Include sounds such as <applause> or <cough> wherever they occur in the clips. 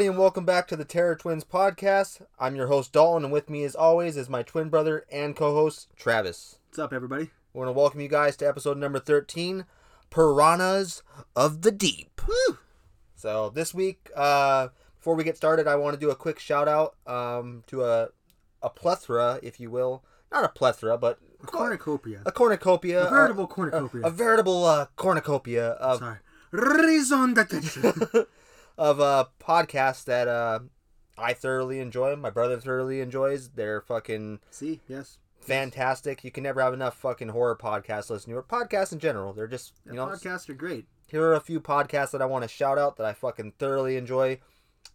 Everybody, and welcome back to the Terror Twins podcast. I'm your host, Dalton, and with me, as always, is my twin brother and co host, Travis. What's up, everybody? We want to welcome you guys to episode number 13 Piranhas of the Deep. Woo! So, this week, uh, before we get started, I want to do a quick shout out um, to a, a plethora, if you will. Not a plethora, but A cornucopia. a cornucopia. A veritable uh, cornucopia. A, a veritable uh, cornucopia of Sorry. Raison d'être. <laughs> of uh podcasts that uh I thoroughly enjoy. My brother thoroughly enjoys. They're fucking See, yes. fantastic. You can never have enough fucking horror podcasts listening or podcasts in general. They're just you The know podcasts are great. here are a few podcasts that I want to shout out that I fucking thoroughly enjoy.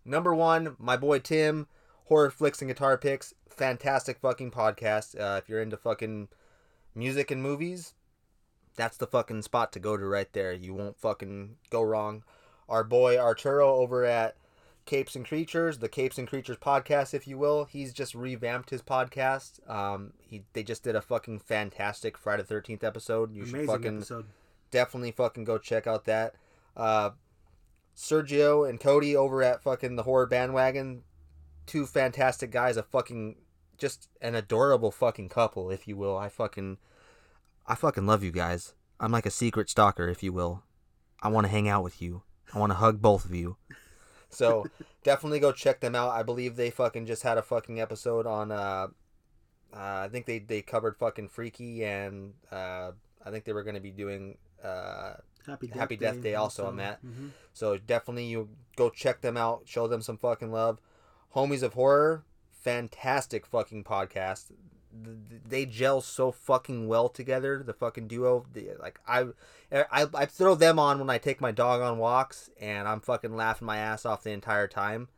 Number one, my boy Tim, Horror Flicks and Guitar Picks. Fantastic fucking podcast. Uh, if you're into fucking music and movies, that's the fucking spot to go to right there. You won't fucking go wrong. Our boy Arturo over at Capes and Creatures, the Capes and Creatures podcast, if you will. He's just revamped his podcast. Um, he they just did a fucking fantastic Friday Thirteenth episode. You should fucking episode. definitely fucking go check out that. Uh, Sergio and Cody over at fucking the horror bandwagon, two fantastic guys, a fucking just an adorable fucking couple, if you will. I fucking, I fucking love you guys. I'm like a secret stalker, if you will. I want to hang out with you. I want to hug both of you. So <laughs> definitely go check them out. I believe they fucking just had a fucking episode on. Uh, uh, I think they they covered fucking Freaky and uh, I think they were going to be doing uh, Happy Death Happy Death Day also on that. Mhm. so definitely you go check them out, show them some fucking love. Homies of Horror, fantastic fucking podcast. Th- th- They gel so fucking well together. The fucking duo, the, like I, I, I throw them on when I take my dog on walks, and I'm fucking laughing my ass off the entire time.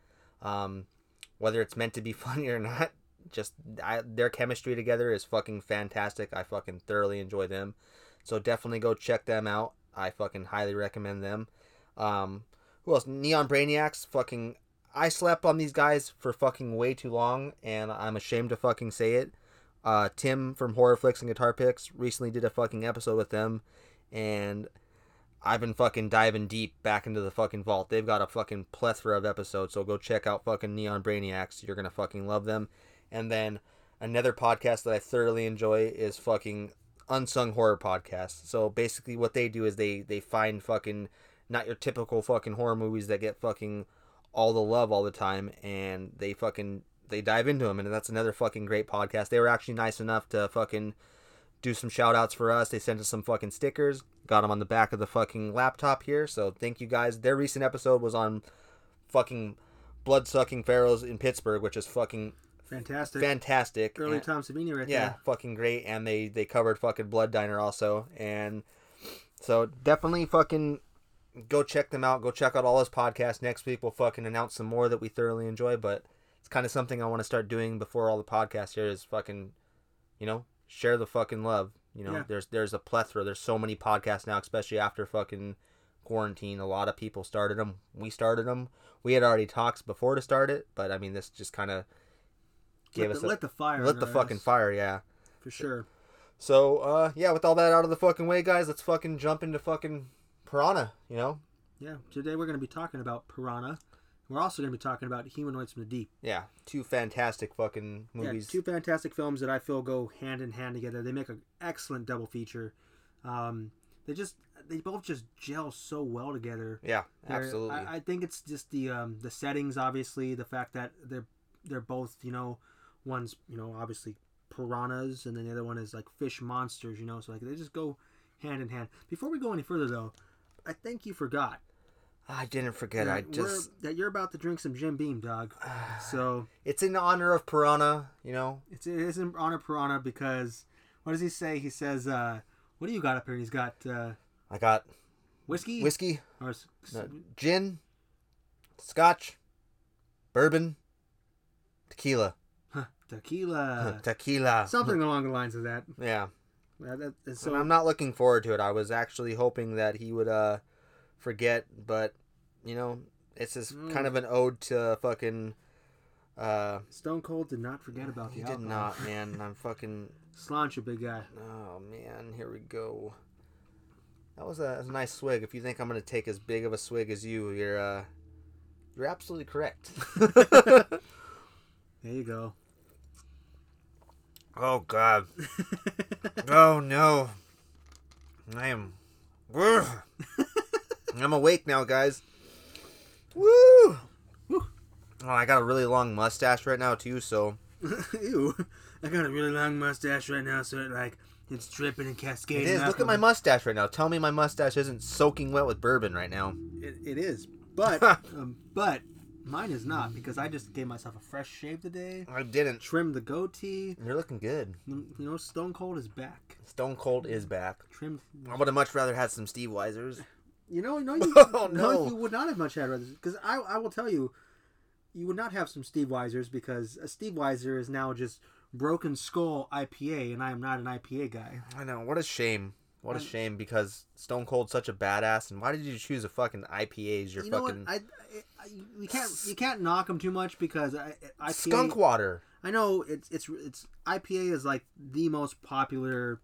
Um, whether it's meant to be <laughs> funny or not, just I, their chemistry together is fucking fantastic. I fucking thoroughly enjoy them. So definitely go check them out. I fucking highly recommend them. Um, who else? Neon Brainiacs. Fucking, I slept on these guys for fucking way too long, and I'm ashamed to fucking say it. Uh, Tim from Horror Flicks and Guitar Picks recently did a fucking episode with them, and I've been fucking diving deep back into the fucking vault. They've got a fucking plethora of episodes, so go check out fucking Neon Brainiacs. You're gonna fucking love them. And then another podcast that I thoroughly enjoy is fucking unsung horror podcast. So basically, what they do is they they find fucking not your typical fucking horror movies that get fucking all the love all the time, and they fucking they dive into them, and that's another fucking great podcast. They were actually nice enough to fucking do some shout outs for us. They sent us some fucking stickers, got them on the back of the fucking laptop here. So thank you guys. Their recent episode was on fucking blood sucking pharaohs in Pittsburgh, which is fucking Fantastic. fantastic. Early And- Tom Savini right yeah, there. fucking great. And they they covered fucking Blood Diner also, and so definitely fucking go check them out. Go check out all his podcasts. Next week we'll fucking announce some more that we thoroughly enjoy. But it's kind of something I want to start doing before all the podcasts here is fucking, you know, share the fucking love. You know, Yeah. there's there's a plethora. There's so many podcasts now, especially after fucking quarantine. A lot of people started them. We started them. We had already talks before to start it, but I mean, this just kind of gave Let us the, a, let the fire. lit on the fucking ass, fire. Yeah. For sure. So, uh, yeah, with all that out of the fucking way, guys, let's fucking jump into fucking Piranha, you know? Yeah. Today we're going to be talking about Piranha. We're also going to be talking about Humanoids from the Deep. Yeah, two fantastic fucking movies. Yeah, two fantastic films that I feel go hand in hand together. They make an excellent double feature. Um, they just they both just gel so well together. yeah, They're- absolutely. I, I think it's just the um, the settings, obviously, the fact that they're they're both you know, one's you know obviously piranhas, and then the other one is like fish monsters. You know, so like they just go hand in hand. Before we go any further, though, I think you forgot I didn't forget. that I just. that you're about to drink some Jim Beam, dog. <sighs> So It's in honor of Piranha, you know? it's it is in honor of piranha because what does he say? He says, uh, "What do you got up here?" He's got uh, I got whiskey, whiskey, or uh, gin, scotch, bourbon, tequila. tequila, tequila. something along the lines of that. Yeah. Uh, that- So so I'm not looking forward to it. I was actually hoping that he would uh forget, but you know, it's just Mm. kind of an ode to fucking uh Stone Cold did not forget about the he did alcohol. not, man. I'm <laughs> fucking Slanch, a big guy. oh man, here we go. That was a, a nice swig. If you think I'm gonna take as big of a swig as you, you're uh You're absolutely correct. <laughs> There you go. oh God. <laughs> Oh no. I am. I'm awake now, guys. Woo! Woo. Oh, I got a really long mustache right now too, so <laughs> Ew. I got a really long mustache right now, so it, like it's dripping and cascading. is. off Look at my mustache right now. Tell me my mustache isn't soaking wet with bourbon right now. It, it is, but <laughs> um, but mine is not because I just gave myself a fresh shave today. I didn't. trim the goatee. You're looking good. You know, Stone Cold is back. Stone Cold is back. Trimmed. I would have much rather had some Steve Weisers. You know, no, you, <laughs> Oh, no. no. you would not have much had rather because I, I will tell you, you would not have some Steve Weisers because a Steve Weiser is now just Broken Skull IPA, and I am not an IPA guy. I know. What a shame. What a shame because Stone Cold's such a badass. And why did you choose a fucking IPA as your you know fucking what? I, I, I you can't you can't knock them too much because I, IPA, skunk water? I know it's it's it's IPA is like the most popular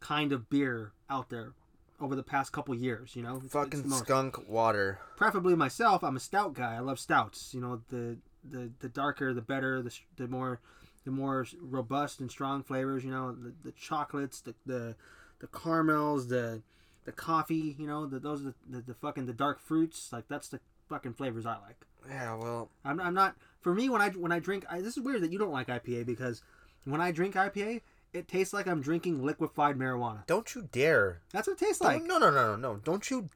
kind of beer out there over the past couple years. You know, It's- it's Fucking most- skunk water. preferably myself i'm a stout guy. I love stouts you know the the, the darker the better the, the more the more robust and strong flavors you know? The, the chocolates the, the the caramels the the coffee you know? The, those are the, the, the fucking the dark fruits. Like that's the fucking flavors i like. Yeah, well, i'm, I'm not for me when i when i drink I, this is weird that you don't like ipa because when i drink ipa it tastes like i'm drinking liquefied marijuana don't you dare. that's what it tastes like no, no, no, no, no. Don't you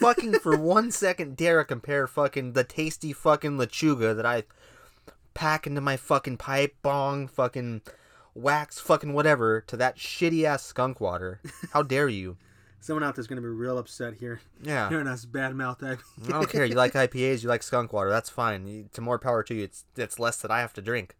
fucking for <laughs> one second dare compare fucking the tasty fucking lechuga that I pack into my fucking pipe, bong, fucking wax, fucking whatever, to that shitty ass skunk water. How <laughs> dare you? someone out there's gonna be real upset here Yeah. <laughs> hearing us badmouth ipa I don't care. You like IPAs, you like skunk water. That's fine. You, to more power to you. It's it's less that I have to drink.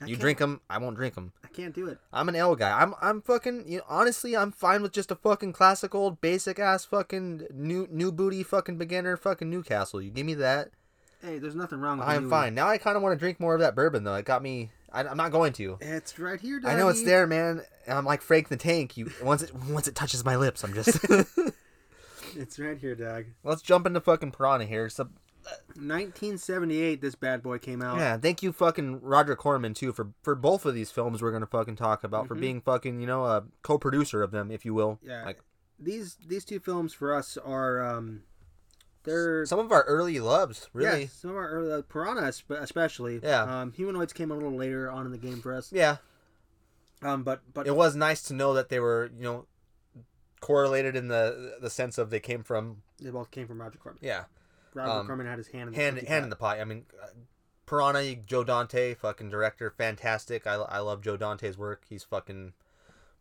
I You can't- drink them, I won't drink them. I can't do it. I'm an L guy. I'm I'm fucking. You know, honestly, I'm fine with just a fucking classic old basic ass fucking new new booty fucking beginner fucking Newcastle. You give me that, Hey, there's nothing wrong with I'm fine. Now I kind of want to drink more of that bourbon though. It got me. I, I'm not going to. It's right here, Daddy. I know it's there, man. I'm like Frank the Tank. You once it once it touches my lips, I'm just. <laughs> It's right here, dog. Let's jump into fucking Piranha here. So 1978, this bad boy came out. Yeah, thank you, fucking Roger Corman too for for both of these films we're gonna fucking talk about for Mhm. being fucking you know a co-producer of them, if you will. Yeah. Like These these two films for us are um, they're some of our early loves, really. yeah, some of our early, Piranha spe- especially. Yeah. Um, Humanoids came a little later on in the game for us. Yeah, Um, but but it was nice to know that they were you know correlated in the the sense of they came from they both came from Roger Corman. yeah Roger Um, Corman had his hand in the hand hand in the pie. I mean, uh, Piranha, Joe Dante, fucking director, fantastic. I, I love Joe Dante's work. He's fucking.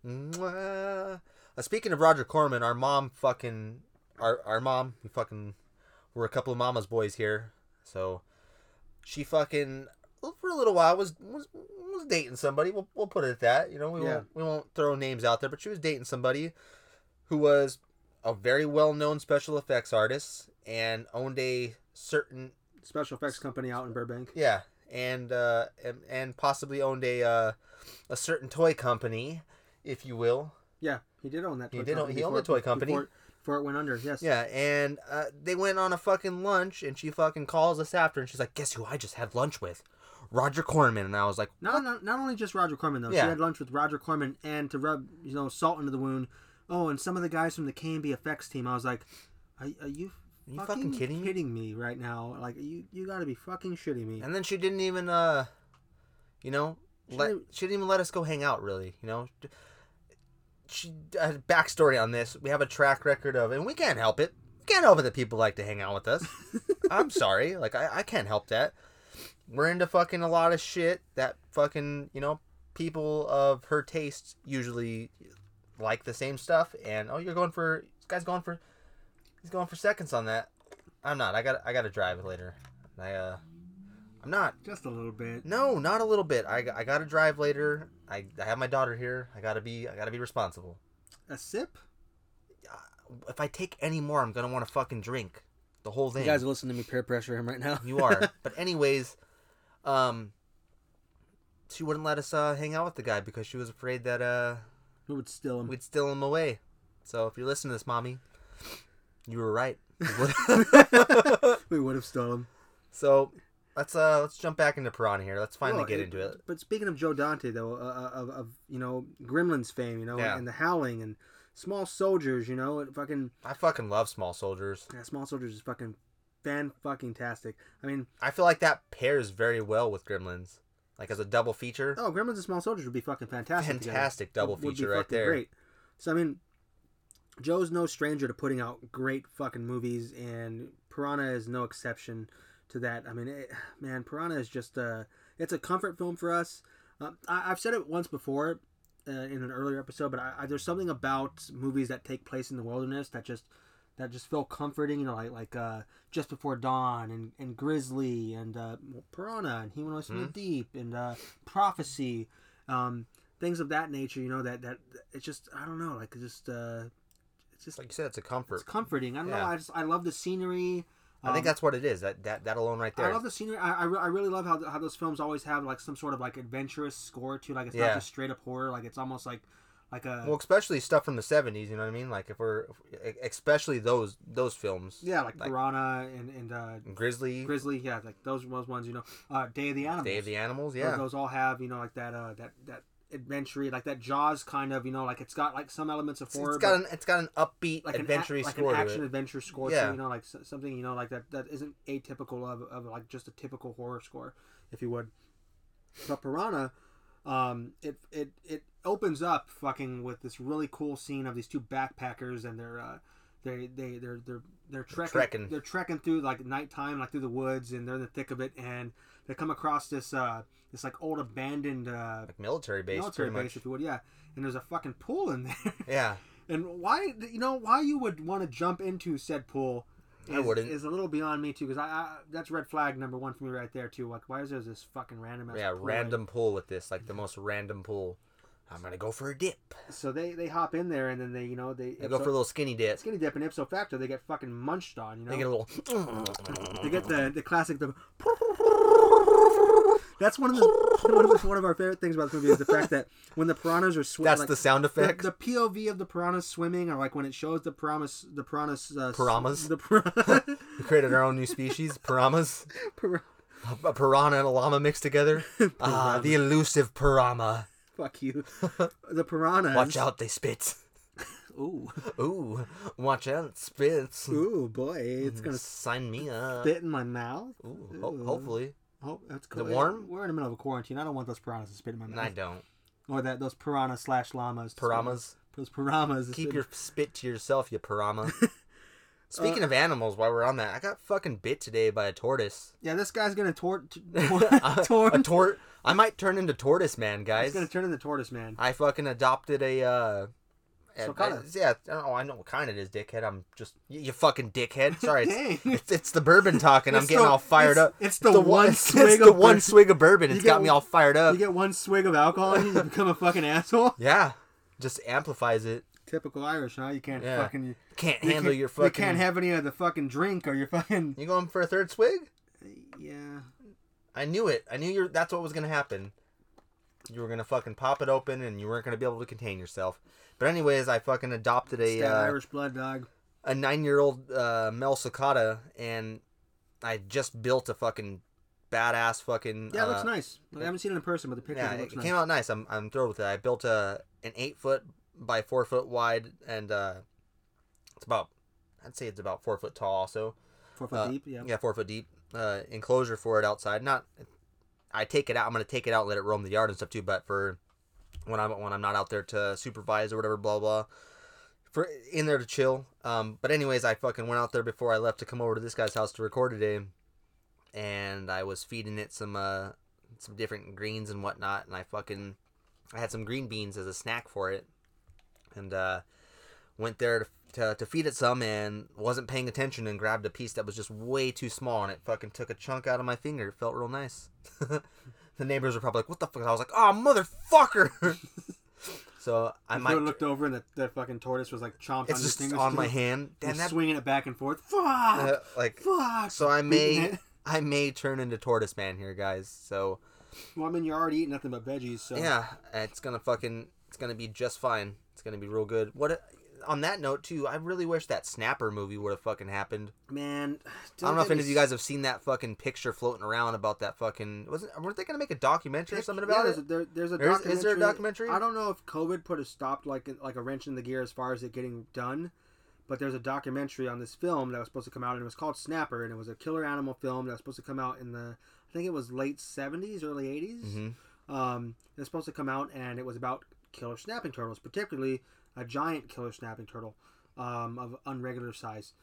Uh, speaking of Roger Corman, our mom fucking our our mom, we fucking we're a couple of mama's boys here, so she fucking for a little while was was was dating somebody. We'll we'll put it at that. You know, we Yeah. won't we won't throw names out there, but she was dating somebody who was a very well known special effects artist and owned a certain special effects company out in Burbank. yeah, and uh, and, and possibly owned a uh, a certain toy company, if you will. Yeah, he did own that. He toy did own- company he owned the toy company. before, before it went under. Yes. Yeah, and uh, they went on a fucking lunch, and she fucking calls us after, and she's like, "Guess who I just had lunch with? Roger Corman." And I was like, Not, not not only just Roger Corman though. Yeah. She had lunch with Roger Corman and to rub you know salt into the wound. Oh, and some of the guys from the KNB effects team. I was like, are, are you Are you fucking, fucking kidding me? kidding me right now? Like you you got to be fucking shitting me. And then she didn't even, uh, you know, She let didn't- she didn't even let us go hang out. Really, you know. She uh, backstory on this. We have a track record of, and we can't help it. We can't help it that people like to hang out with us. <laughs> I'm sorry, like I, I can't help that. We're into fucking a lot of shit that fucking you know people of her taste usually like the same stuff. And oh, you're going for this guy's going for he's going for seconds on that. I'm not. I got I got to drive later. I uh, I'm not. Just a little bit. No, not a little bit. I, I got to drive later. I, I have my daughter here. I gotta be I gotta be responsible. A sip. If I take any more, I'm gonna want to fucking drink the whole thing. You guys are listening to me peer pressure him right now. You are. <laughs> but anyways, um, she wouldn't let us uh, hang out with the guy because she was afraid that uh we would steal him? we'd steal him away. So if you're listening to this, mommy, you were right. <laughs> We would- have stolen him. So let's uh let's jump back into Piranha here. Let's finally Well, get into it. But speaking of Joe Dante, though, uh, of, of you know Gremlins fame, you know, Yeah. and the Howling and Small Soldiers, you know, and fucking I fucking love Small Soldiers. yeah, Small Soldiers is fucking fan fucking tastic. I mean, I feel like that pairs very well with Gremlins, like as a double feature. oh, Gremlins and Small Soldiers would be fucking fantastic. together. Fantastic double Would- would feature right there. Great. So I mean, Joe's no stranger to putting out great fucking movies, and Piranha is no exception to that. I mean, it, <sighs> man, Piranha is just a it's a comfort film for us. Uh, I, I've said it once before uh, in an earlier episode, but I, I, there's something about movies that take place in the wilderness that just that just feel comforting. You know, like like uh, Just Before Dawn and, and Grizzly and uh, Piranha and He Went West from the Deep and uh, Prophecy. Um, things of that nature, you know, that that it's just I don't know, like just uh, it's just Like you said, it's a comfort. it's comforting. I don't know. I just I love the scenery. I think Um, that's what it is. That that that alone right there. I love the scenery. I, I, I really love how, how those films always have like some sort of like adventurous score to like it's Yeah. not just straight up horror. Like it's almost like like a well, especially stuff from the '70s. You know what I mean? Like if we're, especially those those films. yeah like, like- Piranha and and uh, Grizzly, Grizzly. Yeah, like those those ones. You know, uh, Day of the Animals. Day of the Animals. Those- Yeah, those, all have you know like that uh that that adventure like that Jaws kind of you know like it's got like some elements of horror. it's got an it's got an upbeat, like adventure like score an action adventure score Yeah. too, you know like something you know like that that isn't atypical of, of like just a typical horror score if you would but piranha um it it it opens up fucking with this really cool scene of these two backpackers and they're uh they they they're they're they're trekking, trekking. they're trekking through like nighttime like through the woods and they're in the thick of it and they come across this uh this like old abandoned uh like military base, military base much. if you would yeah and there's a fucking pool in there <laughs> Yeah, and why, you know, why you would want to jump into said pool is, I wouldn't. is a little beyond me too. Because I, I, that's red flag number one for me right there too. Like, why is there this fucking random? yeah, pool random pull with this, like the most random pool. I'm gonna go for a dip. So they they hop in there and then they you know they I go for a little skinny dip. skinny dip and ipso facto they get fucking munched on. You know They get a little. They get the the classic the. That's one of the one of, the, one of our favorite things about this movie is the fact that when the piranhas are swimming, That's like, the sound effect. the POV of the piranhas swimming, or like when it shows the piranhas, the piranhas, uh, Piranhas? the piranha, <laughs> we created our own new species, <laughs> piranhas. Pir- A piranha and a llama mixed together. <laughs> Ah, the elusive piranha. fuck you, the piranhas. Watch out, they spit. Ooh, Ooh, watch out, it spits. ooh, boy, it's gonna Sign me up. spit in my mouth. Ooh, ho- Ooh. hopefully. Oh, that's cool. warm? We're in the middle of a quarantine. I don't want those piranhas to spit in my mouth. I don't. or that those piranha slash llamas. Piranhas. Those piranhas. Keep your spit to yourself, you piranha. <laughs> <laughs> Uh, Speaking of animals, while we're on that, I got fucking bit today by a tortoise. Yeah, this guy's gonna tort. t- a, <laughs> tor- a tort. I might turn into tortoise man, guys. He's gonna turn into tortoise man. I fucking adopted a. uh So kinda- yeah, oh, I know what kind it is, dickhead. I'm just you, you fucking dickhead. <laughs> Sorry, it's, it's, it's the bourbon talking. I'm getting the- all fired it's- up. it's the one <laughs> it's swig the of one bourbon. swig of bourbon. It's get got me all fired up. You get one swig of alcohol and you <laughs> become a fucking asshole. Yeah, just amplifies it. Typical Irish, huh? You can't Yeah. fucking. You, Can't you handle can't- your fucking. You can't have any of the fucking drink or your fucking. You going for a third swig? Yeah. I knew it. I knew you. That's what was gonna happen. You were gonna fucking pop it open, and you weren't gonna be able to contain yourself. But anyways, I fucking adopted a uh, Irish blood dog. a nine year old uh, Mel Cicada, and I just built a fucking badass fucking. Yeah, it looks uh, nice. I haven't seen it in person, but the picture Yeah, it it looks nice. came out nice. I'm I'm thrilled with it. I built a an eight foot by four foot wide, and uh, it's about I'd say it's about four foot tall. Also, Four foot uh, deep. Yeah. yeah, four foot deep uh, enclosure for it outside. Not, I take it out. I'm gonna take it out, and let it roam the yard and stuff too. But for when I'm when I'm not out there to supervise or whatever, blah blah. For in there to chill. Um, but anyways, I fucking went out there before I left to come over to this guy's house to record today, and I was feeding it some uh some different greens and whatnot, and I fucking I had some green beans as a snack for it, and uh, went there to, to, to feed it some and wasn't paying attention and grabbed a piece that was just way too small and it fucking took a chunk out of my finger. It felt real nice. <laughs> the neighbors were probably like, "What the fuck?" I was like, "Oh, motherfucker!" <laughs> so I might. looked over and the, fucking tortoise was like chomping. It's on just fingers. on my hand. <laughs> Damn that. swinging it back and forth. Fuck. uh, like Fuck. so, I may. <laughs> I may turn into tortoise man here, guys. So Well, I mean, you're already eating nothing but veggies, so. yeah, it's gonna fucking it's gonna be just fine. It's gonna be real good. What on that note too, I really wish that Snapper movie would have fucking happened. Man, I don't know if any of you guys have seen that fucking picture floating around about that fucking. Wasn't weren't they gonna make a documentary or something about yeah, it? there's A, there, there's a There is- there a documentary? I don't know if COVID put a stop like like a wrench in the gear as far as it getting done, but there's a documentary on this film that was supposed to come out and it was called Snapper and it was a killer animal film that was supposed to come out in the I think it was late 70s, early 80s. hmm Um, it was supposed to come out and it was about killer snapping turtles, particularly a giant killer snapping turtle um, of unregular size.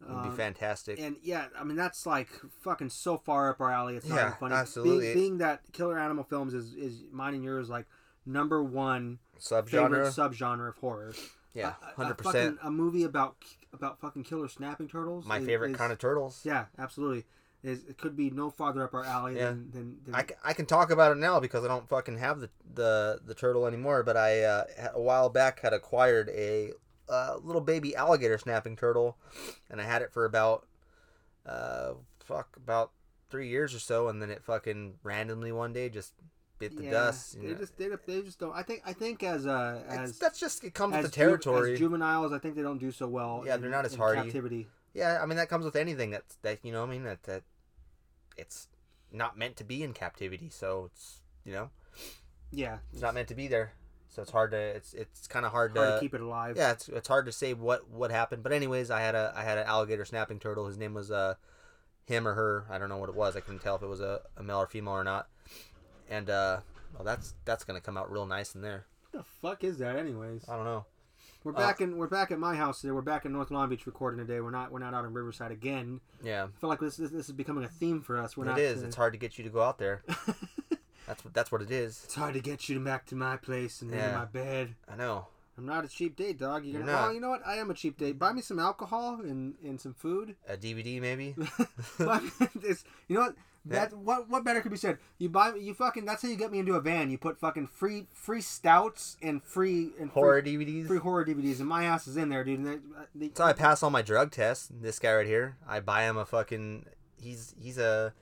Would be Um, fantastic. and yeah, I mean that's like fucking so far up our alley. It's not Yeah, even funny. absolutely. Being, being that killer animal films is is mine and yours like number one favorite Subgenre. subgenre of horror. Yeah, A- a- a hundred percent. fucking- A movie about about fucking killer snapping turtles. My is- favorite is- kind of turtles. Yeah, absolutely. Is it could be no farther up our alley Yeah. than, than, than I, I can talk about it now because I don't fucking have the the, the turtle anymore. But I uh, a while back had acquired a uh, little baby alligator snapping turtle, and I had it for about uh fuck about three years or so, and then it fucking randomly one day just bit the yeah, dust. you They know. just they, they just don't. I think I think as uh It's- as that's just it comes with the ju- territory. as juveniles, I think they don't do so well. Yeah, in- they're not as in hardy. Captivity. Yeah, I mean that comes with anything that's that you know what I mean that that it's not meant to be in captivity, so it's you know Yeah, it's not meant to be there. So it's hard to it's it's kind of hard, hard to to keep it alive. yeah it's, it's hard to say what what happened. But anyways, I had a I had an alligator snapping turtle. His name was uh him or her. I don't know what it was. I couldn't tell if it was a, a male or female or not. And uh well that's that's gonna come out real nice in there. What the fuck is that, anyways? I don't know. We're Uh, back in we're back at my house today. We're back in North Long Beach recording today. We're not we're not out in Riverside again. Yeah, I feel like this this, this is becoming a theme for us. We're it not. is. uh, It's hard to get you to go out there. <laughs> That's what that's what it is. it's hard to get you back to my place and Yeah. my bed. I know. I'm not a cheap date, dog. You're, You're gonna, not. Well, you know what? I am a cheap date. Buy me some alcohol and, and some food. A DVD maybe. <laughs> <laughs> You know what? That what what better could be said? You buy you fucking. That's how you get me into a van. You put fucking free free stouts and free and free- Horror DVDs. free horror DVDs, and my ass is in there, dude. And they, uh, they, how I pass all my drug tests. This guy right here, I buy him a fucking. He's he's a.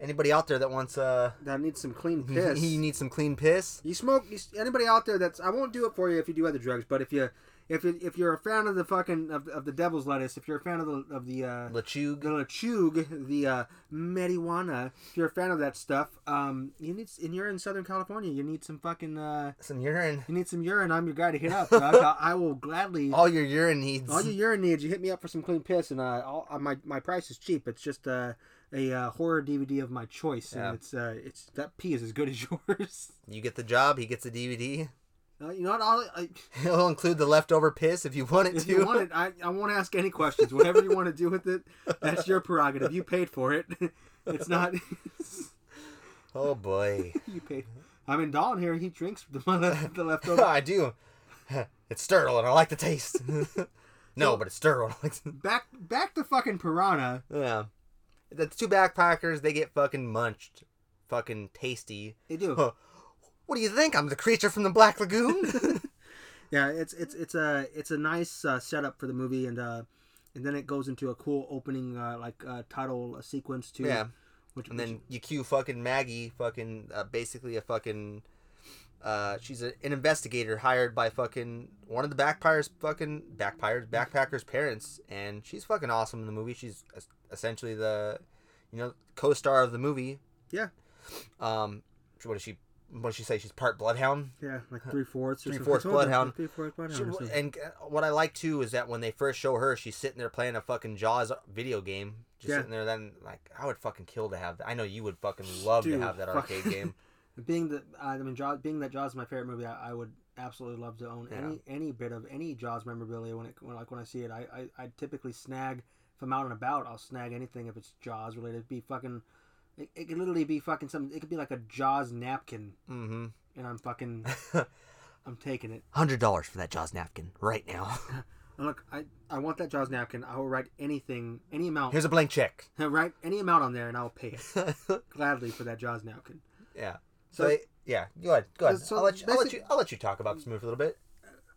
Anybody out there that wants uh that needs some clean he, piss. he needs some clean piss? You smoke. You, anybody out there that's I won't do it for you if you do other drugs, but if you if you, if you're a fan of the fucking of, of the devil's lettuce, if you're a fan of the of the uh, Lachug. the lechug, the uh, marijuana, if you're a fan of that stuff, um, you need and you're in Southern California, you need some fucking uh, Some urine. you need some urine. I'm your guy to hit up. <laughs> I, I will gladly. All your urine needs. All your urine needs, you hit me up for some clean piss, and uh, all, uh, my my price is cheap. It's just uh, a uh, horror DVD of my choice, Yeah. and it's uh, it's that pee is as good as <laughs> yours. You get the job. He gets a DVD. Uh, you know what? I'll, I, <laughs> He'll include the leftover piss if you want it if to. you want it, I, I won't ask any questions. Whatever you want to do with it, that's your prerogative. You paid for it. <laughs> It's not. <laughs> Oh boy. you paid. I mean, Don here, he drinks the the leftover. I do. It's Sturl and I like the taste. no, but it's Sturl. Back, back to fucking piranha. yeah. The two backpackers, they get fucking munched. Fucking tasty. They do. What do you think? I'm the creature from the Black Lagoon? <laughs> <laughs> Yeah, it's it's it's a it's a nice uh, setup for the movie, and uh, and then it goes into a cool opening uh, like uh, title uh, sequence too. yeah. Which, And which- then you cue fucking Maggie, fucking uh, basically a fucking. Uh, she's a, an investigator hired by fucking one of the backpackers, fucking backpackers, backpackers' parents, and she's fucking awesome in the movie. She's essentially the, you know, co-star of the movie. Yeah. Um, what does she? What she say? She's part bloodhound. yeah, like three fourths. Three-fourths bloodhound. Three fourths bloodhound. She- and uh, what I like too is that when they first show her, she's sitting there playing a fucking Jaws video game. Just Yeah. sitting there, then like I would fucking kill to have that. I know you would fucking love Dude, to have that arcade game. <laughs> being that I mean, Jaws, being that Jaws is my favorite movie, I, I would absolutely love to own Yeah. any any bit of any Jaws memorabilia when it when like when I see it. I, I I typically snag if I'm out and about, I'll snag anything if it's Jaws related. Be fucking. It, it could literally be fucking something. It could be like a Jaws napkin, mm-hmm. and I'm fucking. <laughs> I'm taking it. Hundred dollars for that Jaws napkin right now. <laughs> Look, I I want that Jaws napkin. I will write anything, any amount. Here's a blank check. <laughs> write any amount on there, and I'll pay it gladly for that Jaws napkin. yeah. So, So- yeah, go ahead. Go ahead. So I'll let you. I'll let you. I'll let you talk about this movie a little bit.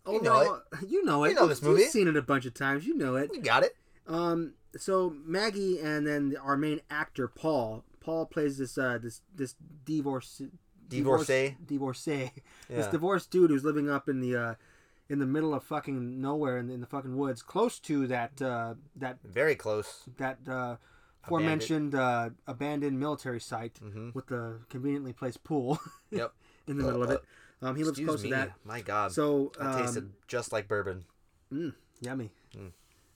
Oh know no, you know it. You know this movie. You've seen it a bunch of times. You know it. You got it. Um, so Maggie and then our main actor Paul. Paul plays this uh this this divorce Divorcee. divorcee <laughs> Yeah. this divorced dude who's living up in the uh in the middle of fucking nowhere in, in the fucking woods, close to that uh, that Very close. that uh, aforementioned uh, abandoned military site hmm with the conveniently placed pool. <laughs> Yep. in the middle of it. Um, he lives close me. to that. My God. So that tasted um, just like bourbon. mm, yummy. Mm.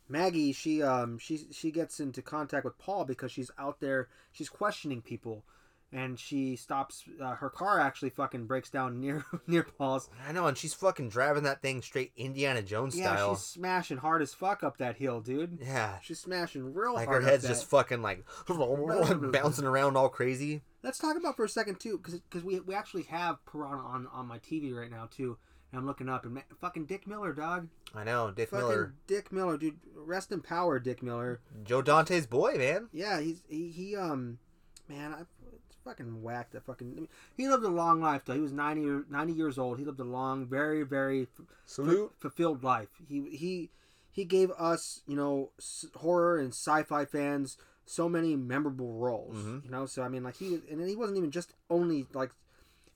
Maggie, she um she she gets into contact with Paul because she's out there. She's questioning people, and she stops. Uh, her car actually fucking breaks down near <laughs> near Paul's. I know, and she's fucking driving that thing straight Indiana Jones Yeah, style. she's smashing hard as fuck up that hill, dude. Yeah. She's smashing real Like hard. Like her head's just fucking like <laughs> bouncing around all crazy. Let's talk about for a second too, because we we actually have Piranha on on my TV right now too, I'm looking up and fucking Dick Miller, dog. I know, Dick fucking Miller, Dick Miller, dude. Rest in power, Dick Miller. Joe Dante's boy, man. Yeah, he's he, he um, man, I it's fucking whacked. That fucking I mean, he lived a long life though. He was 90, 90 years old. He lived a long, very very f- Salute. fulfilled life. He he he gave us you know s- horror and sci-fi fans so many memorable roles. Mhm. You know, so I mean like he and he wasn't even just only like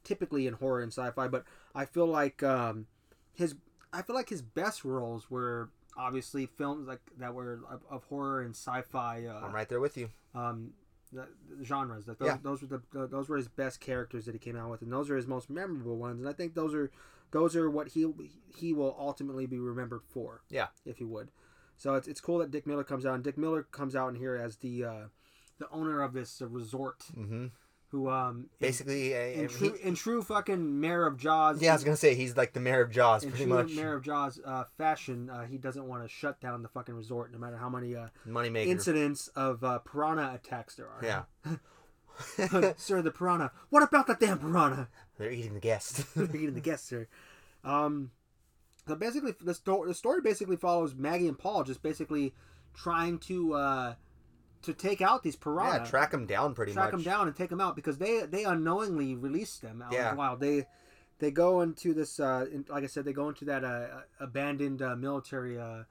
typically in horror and sci-fi, but I feel like um his I feel like his best roles were obviously films like that were of, of horror and sci-fi uh, I'm right there with you. um, the, the genres. Like those, Yeah. those were the, the those were his best characters that he came out with, and those are his most memorable ones. And I think those are those are what he he will ultimately be remembered for. Yeah. if he would. So it's, it's cool that Dick Miller comes out, and Dick Miller comes out in here as the uh, the owner of this resort, hmm who um Basically, in, uh, true he- in true fucking mayor of Jaws. yeah, I was gonna say he's like the mayor of Jaws, in pretty true much. mayor of Jaws uh, fashion, uh, he doesn't want to shut down the fucking resort, no matter how many uh, Moneymaker. incidents of uh, piranha attacks there are. Yeah. <laughs> <laughs> sir, the piranha. What about the damn piranha? They're eating the guests. <laughs> They're eating the guests, sir. Um, so basically, the, sto- the story basically follows Maggie and Paul just basically trying to uh, to take out these piranha, yeah, track them down pretty track much. Track them down and take them out because they they unknowingly released them out Yeah. in the wild. They they go into this uh, in, like I said, they go into that uh, abandoned uh, military uh,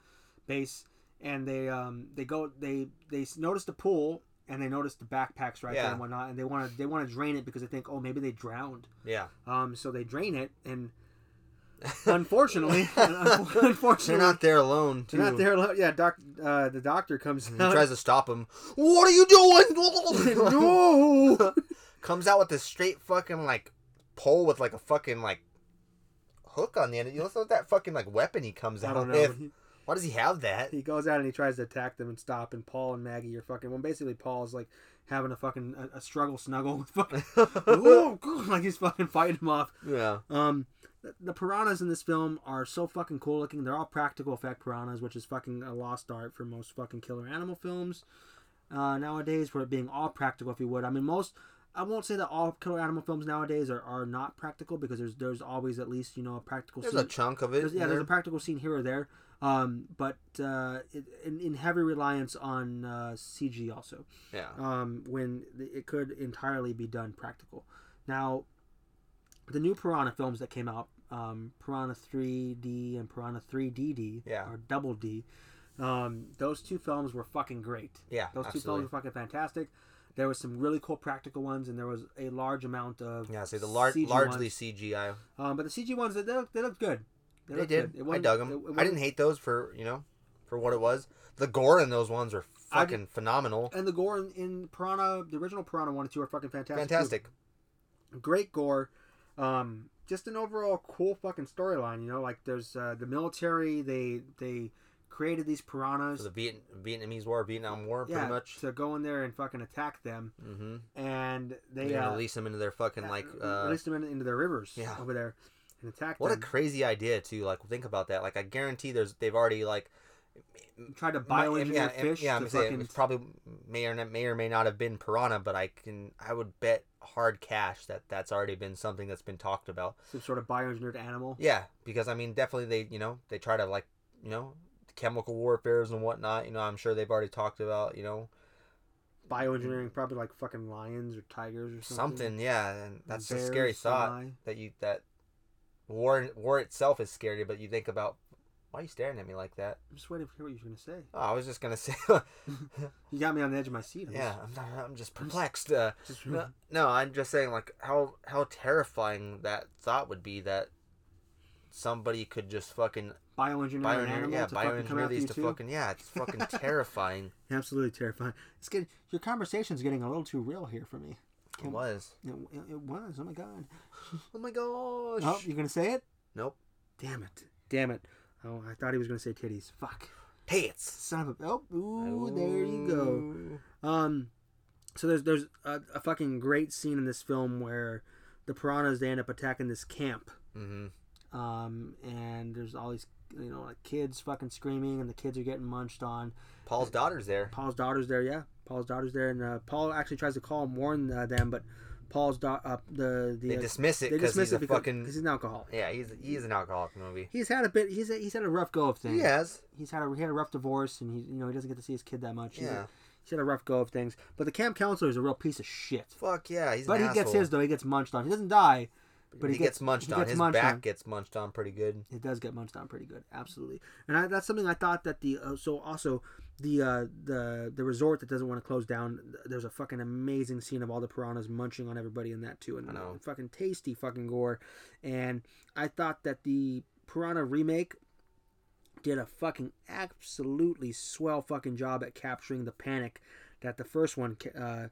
base and they um they go they they notice the pool and they notice the backpacks right there Yeah. and whatnot and they want to they want to drain it because they think oh maybe they drowned Yeah. um so they drain it and unfortunately <laughs> unfortunately They're not there alone. Too. they're not there alone. yeah doc uh, the doctor comes He out tries to stop him. What are you doing? <laughs> <laughs> no Comes out with this straight fucking like pole with like a fucking like hook on the end. You know what that fucking like weapon he comes out with? Why does he have that? he goes out and he tries to attack them and stop and Paul and Maggie are fucking well basically Paul's like having a fucking a, a struggle snuggle with fucking like he's fucking fighting him off yeah. um the, piranhas in this film are so fucking cool looking they're all practical effect piranhas which is fucking a lost art for most fucking killer animal films uh, nowadays for it being all practical if you would I mean most I won't say that all killer animal films nowadays are, are not practical because there's there's always at least you know a practical There's scene a chunk of it. there's, yeah, in there's a practical scene here or there, um, but uh, it, in, in heavy reliance on uh, CG also, yeah. um, when it could entirely be done practical. Now, the new Piranha films that came out, um, Piranha 3D and Piranha 3DD, Yeah. or Double D, um, those two films were fucking great. Yeah. Those two films were fucking fantastic. There was some really cool practical ones, and there was a large amount of Yeah. See the lar- CG largely ones. CGI. Um, but the CG ones, they looked, they looked good. They looked did. good. I dug them. it- it I didn't hate those for you know, for what it was. The gore in those ones are fucking phenomenal. And the gore in, in Piranha, the original Piranha one and two are fucking fantastic. too. Fantastic. Great gore. Um, just an overall cool fucking storyline. You know, like there's uh, the military. They they created these piranhas. For the Viet- Vietnamese War, Vietnam War, yeah, pretty much. to go in there and fucking attack them, Mm-hmm. and they They're uh, release them into their fucking like. Uh, released them in, into their rivers Yeah. over there and attack what a crazy idea too. Like think about that. Like I guarantee there's they've already like. Tried to my- bioengineer yeah, fish Yeah, I'm saying fucking it's probably may or may or may not have been piranha, but I can I would bet hard cash that that's already been something that's been talked about. some sort of bioengineered animal. Yeah, because I mean, definitely they, you know, they try to like, you know, chemical warfares and whatnot. You know, I'm sure they've already talked about, you know, Bioengineering probably like fucking lions or tigers or something. something. Yeah, and that's a Bears, scary thought that you that war war itself is scary, but you think about why are you staring at me like that? I'm just waiting to hear what you're gonna say. Oh, I was just gonna say, <laughs> You got me on the edge of my seat. I'm yeah, I'm, not, I'm just perplexed. Uh, <laughs> Just, no, no, I'm just saying like how how terrifying that thought would be that somebody could just fucking Bioengineer an animal yeah, to fucking come bioengineer you these to too. fucking yeah, it's <laughs> fucking terrifying. Absolutely terrifying. It's getting your conversation's getting a little too real here for me. It was. It, it- it was. Oh my god. Oh my gosh. Oh, you're gonna say it? Nope. Damn it. Damn it. Oh, I thought he was gonna say titties. Fuck. Tits. Son of a. Oh, ooh, there you go. Um, so there's there's a, a fucking great scene in this film where the piranhas they end up attacking this camp. Mm-hmm. Um, and there's all these you know like kids fucking screaming and the kids are getting munched on. Paul's daughter's there. Paul's daughter's there, yeah. Paul's daughter's there, and uh, Paul actually tries to call and warn uh, them, but Paul's da- uh, the the They uh, dismiss it they because dismiss he's it a because fucking he's an alcoholic. yeah. He's he's an alcoholic movie. He's had a bit. He's he's had a rough go of things. He has. He's had a he had a rough divorce, and he you know he doesn't get to see his kid that much. He's, Yeah. he's had a rough go of things. But the camp counselor is a real piece of shit. Fuck yeah. He's But he gets his though. He gets munched on. He doesn't die, but he, he gets, gets- munched he on. gets His munched back on. gets munched on pretty good. it does get munched on pretty good. Absolutely, and I, that's something I thought that the uh, so also the uh, the the resort that doesn't want to close down. There's a fucking amazing scene of all the piranhas munching on everybody in that too, and I know. fucking tasty fucking gore. And I thought that the piranha remake did a fucking absolutely swell fucking job at capturing the panic that the first one uh,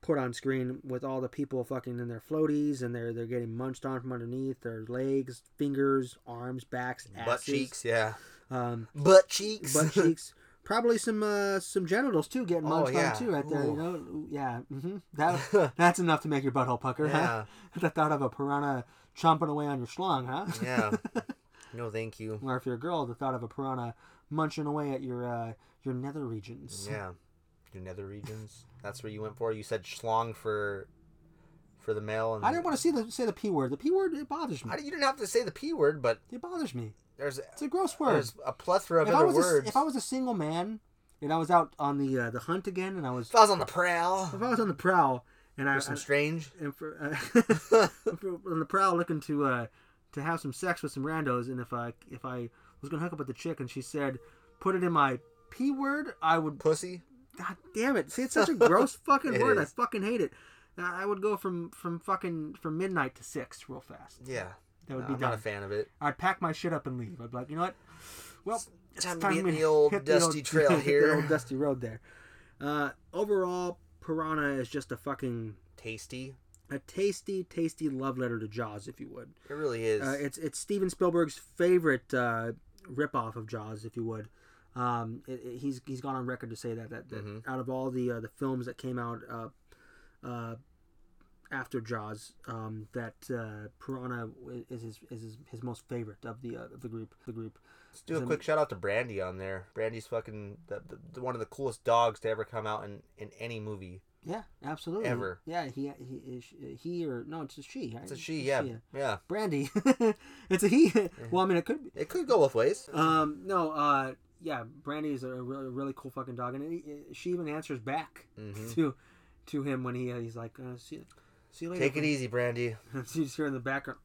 put on screen with all the people fucking in their floaties and they're they're getting munched on from underneath their legs, fingers, arms, backs, asses, Butt cheeks, yeah. um, Butt cheeks. butt <laughs> cheeks. Probably some uh, some genitals too getting Oh, yeah. on too right there. You know, yeah, hmm <laughs> that that's enough to make your butthole pucker. yeah. Huh? <laughs> the thought of a piranha chomping away on your schlong, huh? Yeah. <laughs> No, thank you. or if you're a girl, the thought of a piranha munching away at your uh, your nether regions. Yeah. Your nether regions. That's where you went for. You said schlong for for the male. And I didn't want to see the say the p word. The p word it bothers me. I, you didn't have to say the p word, but It bothers me. There's It's a gross word. there's a plethora of If I other was words. a, if I was a single man and I was out on the uh, the hunt again and I was If I was on the prowl, if I was on the prowl and I there's some strange. and for, uh, <laughs> <laughs> on the prowl looking to uh, to have some sex with some randos, and if I if I was gonna hook up with the chick and she said, "Put it in my p word," I would. Pussy. God damn it! See, it's such a <laughs> gross fucking word. I fucking hate it. I I would go from from fucking from midnight to six real fast. Yeah. That would No, be I'm not a fan of it. I'd pack my shit up and leave. I'd be like, you know what? Well, it's Time to be for in me the old dusty <laughs> trail here. The old dusty road there. Uh, overall, Piranha is just a fucking Tasty. a tasty, tasty love letter to Jaws, if you would. It really is. Uh, it's it's Steven Spielberg's favorite uh, ripoff of Jaws, if you would. Um, it, it- he's he's gone on record to say that that, that Mhm. out of all the uh, the films that came out uh, uh, after Jaws, um, that uh, Piranha is his is his, his most favorite of the uh, of the group the group. Let's do a quick shout out to Brandy on there. Brandy's fucking the, the, the, one of the coolest dogs to ever come out in, in any movie. Yeah, absolutely. Ever. Yeah, he he is he or no, it's a she. Right? It's a she, yeah, yeah. Brandy. <laughs> it's a he. <laughs> well, I mean, it could be. It could go both ways. Um, no, uh, yeah, Brandy is a really, really cool fucking dog, and it, she even answers back Mhm. <laughs> to to him when he uh, he's like, uh, see, see you later. Take it easy, Brandy. <laughs> And she's here in the background.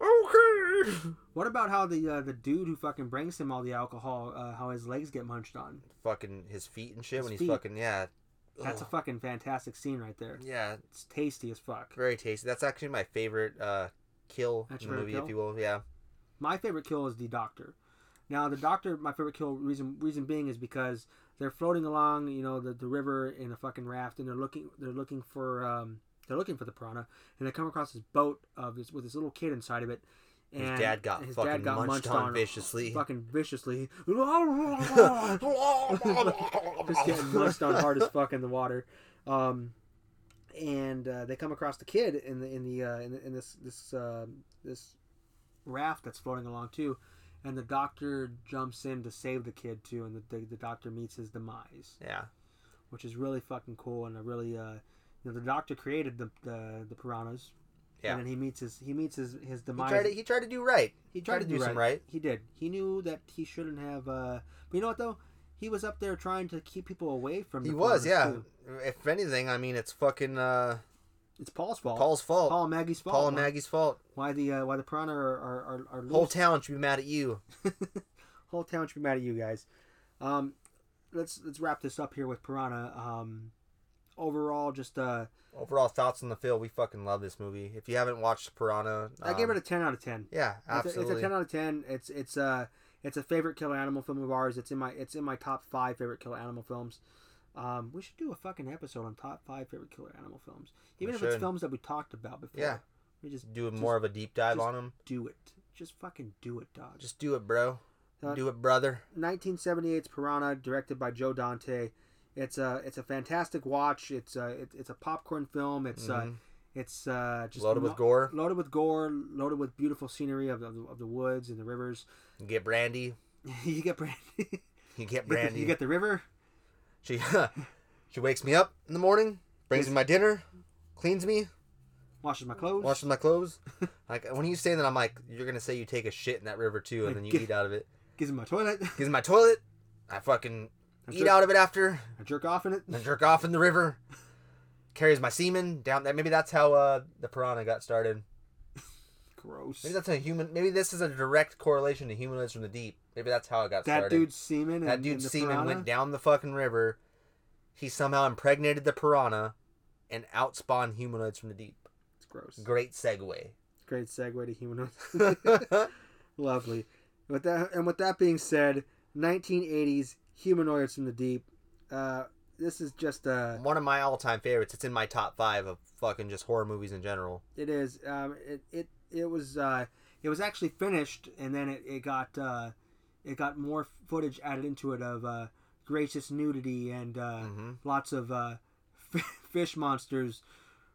okay. <laughs> what about how the uh, the dude who fucking brings him all the alcohol, uh, how his legs get munched on? Fucking his feet and shit His when he's feet. fucking yeah. That's a Ugh. fucking fantastic scene right there. yeah, It's tasty as fuck. very tasty. That's actually my favorite uh kill That's in the movie, kill? if you will. Yeah. My favorite kill is the doctor. Now the doctor, my favorite kill reason reason being is because they're floating along, you know, the, the river in a fucking raft, and they're looking they're looking for um they're looking for the piranha, and they come across this boat of this with this little kid inside of it. His And dad got his fucking dad got munched, munched on on viciously. <laughs> fucking viciously, <laughs> <laughs> just getting munched on hard as fuck in the water. Um, and uh, they come across the kid in the in the uh, in, the, in this this uh, this raft that's floating along too, and the doctor jumps in to save the kid too, and the the, the doctor meets his demise, Yeah. which is really fucking cool and a really uh, you know the doctor created the the, the piranhas. Yeah. And then he meets his he meets his his He demise. tried to he tried to do right. He tried, to, do, some right. He did. He knew that he shouldn't have. Uh, but you know what though? He was up there trying to keep people away from. He was, yeah. too. If anything, I mean, it's fucking uh, It's Paul's fault. Paul's fault. Paul and Maggie's fault. Paul and Why- Maggie's fault. Why the uh, why the piranha are are, are, are Whole town should be mad at you. <laughs> Whole town should be mad at you guys. Um, let's let's wrap this up here with piranha. Um, overall, just uh, Overall thoughts on the film, we fucking love this movie. If you haven't watched Piranha, I gave um, it a ten out of ten. yeah, It's a, absolutely. it's a ten out of ten. It's it's uh it's a favorite killer animal film of ours. It's in my it's in my top five favorite killer animal films. Um, we should do a fucking episode on top five favorite killer animal films, even We if it's films that we talked about before. Yeah. we just do just more of a deep dive on them. do it. Just fucking do it, dog. Just do it, bro. Uh, do it, brother. 1978's Piranha, directed by Joe Dante. It's a it's a fantastic watch. It's a it, it's a popcorn film. It's uh Mhm. it's uh just Loaded with gore. loaded with gore, loaded with beautiful scenery of, of, the- of the woods and the rivers. You get brandy. <laughs> you get brandy. You get <laughs> You get, the, brandy. you get the river. She <laughs> she wakes me up in the morning, brings me my dinner, cleans me, Washes my clothes. washes my clothes. <laughs> like when you say that, I'm like, you're gonna say you take a shit in that river too, and Like, then you get- eat out of it. Gives me my toilet. <laughs> Gives me my toilet. I fucking I eat jerk, out of it after. I jerk off in it. and jerk off in the river. Carries my semen down there. Maybe that's how uh, the piranha got started. Gross. Maybe that's a human. Maybe this is a direct correlation to humanoids from the deep. Maybe that's how it got that started. dude's semen. that and, dude's semen piranha? went down the fucking river. He somehow impregnated the piranha, and outspawned humanoids from the deep. It's gross. Great segue. Great segue to humanoids. <laughs> <laughs> Lovely. With that, and with that being said, 1980s humanoids from the deep. Uh, this is just uh, One of my all-time favorites. It's in my top five of fucking just horror movies in general. it is. Um, it it it was uh, it was actually finished, and then it, it got uh, it got more footage added into it of uh, gracious nudity and uh, hmm lots of uh, fish monsters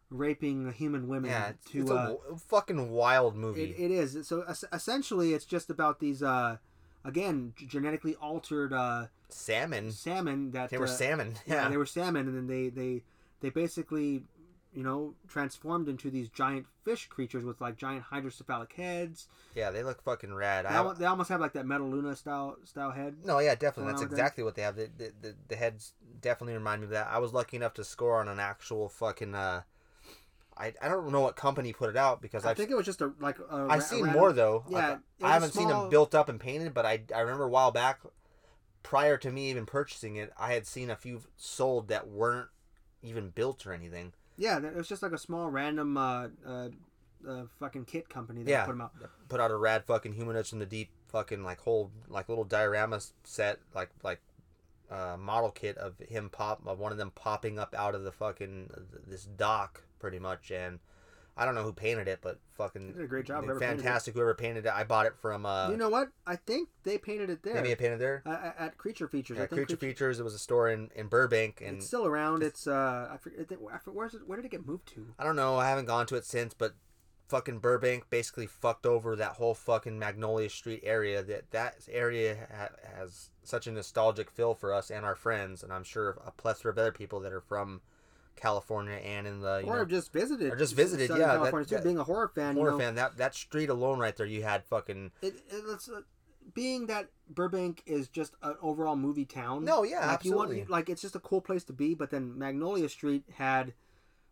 raping human women. Yeah, it's, to it's a uh, w- fucking wild movie. It, it is. So es- essentially, it's just about these, uh, again, g- genetically altered uh, salmon. salmon that They were uh, salmon. <laughs> Yeah, Yeah. they were salmon, and then they they they basically, you know, transformed into these giant fish creatures with like giant hydrocephalic heads. Yeah, they look fucking rad. They, I, al- they almost have like that Metaluna style style head. no, yeah, definitely. That's exactly what they have. The, the, the, the heads definitely remind me of that. I was lucky enough to score on an actual fucking. Uh, I, I don't know what company put it out because I I've think it was just a like a, I've seen more though. Yeah, Like, it was I a haven't seen them built up and painted, but I, I remember a while back, prior to me even purchasing it, I had seen a few sold that weren't even built or anything. Yeah, it was just like a small random uh, uh, uh, fucking kit company that Yeah. put them out. Put out a rad fucking humanoids from the deep fucking like whole like little diorama set like like uh, model kit of him pop of one of them popping up out of the fucking this dock pretty much and. I don't know who painted it, but fucking They did a great job, whoever fantastic. Whoever painted it, I bought it from. Uh, you know what? I think they painted it there. maybe it painted there. Uh, at- at Creature Features. Yeah, I think Creature Features. It was a store in, in Burbank, and it's still around. It's uh, I forget, I forget where's it, where did it get moved to? I don't know. I haven't gone to it since, but fucking Burbank basically fucked over that whole fucking Magnolia Street area. That that area ha- has such a nostalgic feel for us and our friends, and I'm sure a plethora of other people that are from California and in the or know, just visited. or just visited, Southern yeah, that- California too. that- Being a horror fan, horror you know, fan. That that street alone right there, you had fucking It, it, it's, uh, being that Burbank is just an overall movie town. No, yeah, like You absolutely. want, like it's just a cool place to be. But then Magnolia Street had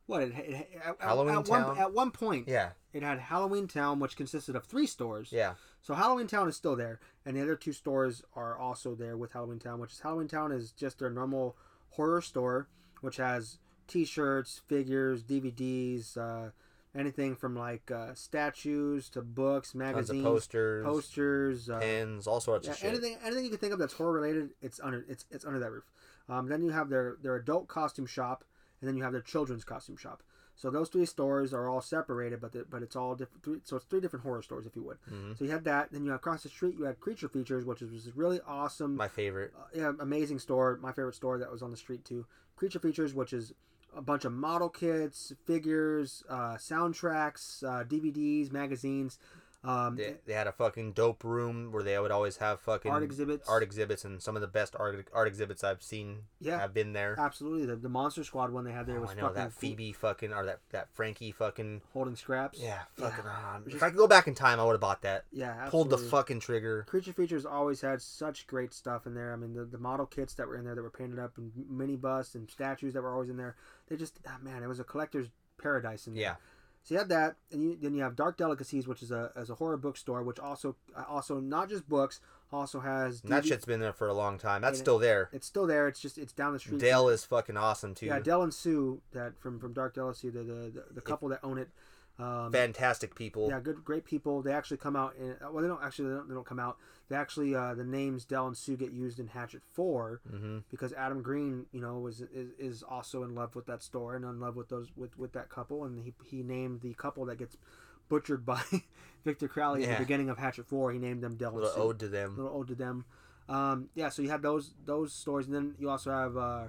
what? It, it, at, Halloween at one Town? at one point. yeah It had Halloween Town, which consisted of three stores. yeah So Halloween Town is still there, and the other two stores are also there with Halloween Town, which is Halloween Town is just their normal horror store, which has T-shirts, figures, DVDs, uh, anything from like uh, statues to books, magazines, posters, posters, uh, pins, all sorts yeah, of shit. anything anything you can think of that's horror related. It's under it's it's under that roof. Um, then you have their their adult costume shop, and then you have their children's costume shop. So those three stores are all separated, but the, but it's all different. Three, so it's three different horror stores, if you would. Mhm. So you had that. Then you have across the street, you had Creature Features, which was was really awesome, My favorite. uh, yeah, amazing store. My favorite store that was on the street too. Creature Features, which is a bunch of model kits, figures, uh, soundtracks, uh, DVDs, magazines. Um, They, they had a fucking dope room where they would always have fucking art exhibits. art exhibits, and some of the best art, art exhibits I've seen Yeah. have been there. Absolutely, the, the Monster Squad one they had there Oh, was I know fucking that. Phoebe fucking or that that Frankie fucking holding scraps. yeah fucking. um, Just- if I could go back in time, I would have bought that. yeah. Pulled the fucking trigger. Creature Features always had such great stuff in there. I mean, the, the model kits that were in there that were painted up and mini busts and statues that were always in there. They just, ah, man, it was a collector's paradise in there. Yeah, So you have that, and you, then you have Dark Delicacies, which is a as a horror bookstore, which also also not just books, also has And that shit's been there for a long time. That's And it- still there. It's still there. It's just it's down the street. Dale is fucking awesome too. Yeah, Del and Sue that from from Dark Delicacy, the the, the, the couple that own it. Um, Fantastic people. yeah, good, great people. They actually come out in. Well, they don't actually. They don't, they don't come out. They actually uh, the names Del and Sue get used in Hatchet Four hmm because Adam Green, you know, was is, is also in love with that store and in love with those with with that couple, and he he named the couple that gets butchered <laughs> by Victor Crowley at the beginning of Hatchet Four. He named them Del and Little Sue. ode to them. little ode to them. Um, yeah, so you have those those stories, and then you also have uh,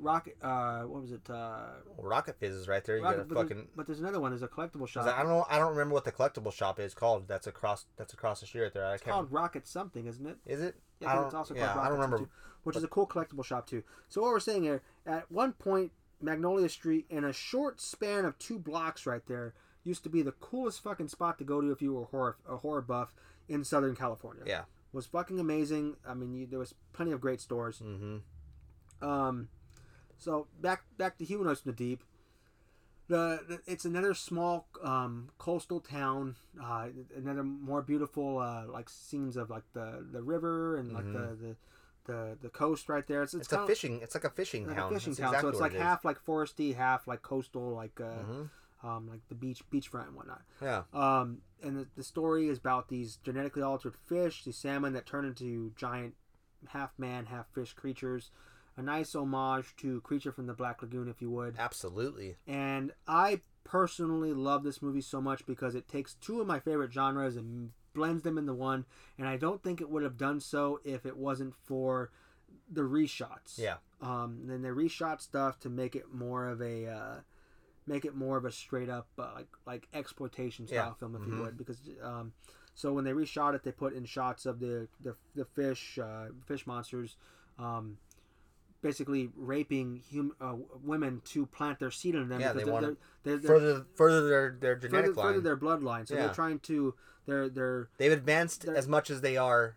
Rocket. Uh, what was it? Uh, Rocket Fizz is right there. You Rocket- got a but, there's, fucking. but there's another one. There's a collectible shop. I don't know. I don't remember what the collectible shop is called. That's across. That's across the street right there. I It's can't. called Rocket something, isn't it? Is it? Yeah, I I think don't. it's also called yeah, Rocket I don't remember. Too, which is a cool collectible shop too. So what we're saying here, at one point, Magnolia Street, in a short span of two blocks, right there, used to be the coolest fucking spot to go to if you were a horror a horror buff in Southern California. Yeah. was fucking amazing. I mean, you, there was plenty of great stores. Mm-hmm. Um, so back back to Humanoids from the Deep. The, the it's another small um, coastal town. Uh, another more beautiful uh, like scenes of like the, the river and like the, the the the coast right there. It's it's, It's a fishing. It's like a fishing like town. a fishing That's town. exactly so it's like it half like foresty, half like coastal, like uh, Mhm. um, like the beach beachfront and whatnot. Yeah. Um, and the, the story is about these genetically altered fish, these salmon that turn into giant half man, half fish creatures. A nice homage to Creature from the Black Lagoon, if you would. Absolutely. And I personally love this movie so much because it takes two of my favorite genres and blends them into one. And I don't think it would have done so if it wasn't for the reshots. Yeah. Um, then they reshot stuff to make it more of a, uh, make it more of a straight up uh, like like exploitation style Yeah. film, if Mhm. you would. Because um, so when they reshot it, they put in shots of the the, the fish uh, fish monsters. Um, basically raping hum- uh, women to plant their seed in them Yeah, they because wanna they're, they're, they're, Further, further their their further, genetic further line. their bloodline. So Yeah. they're trying to they're they're They've advanced they're- as much as they are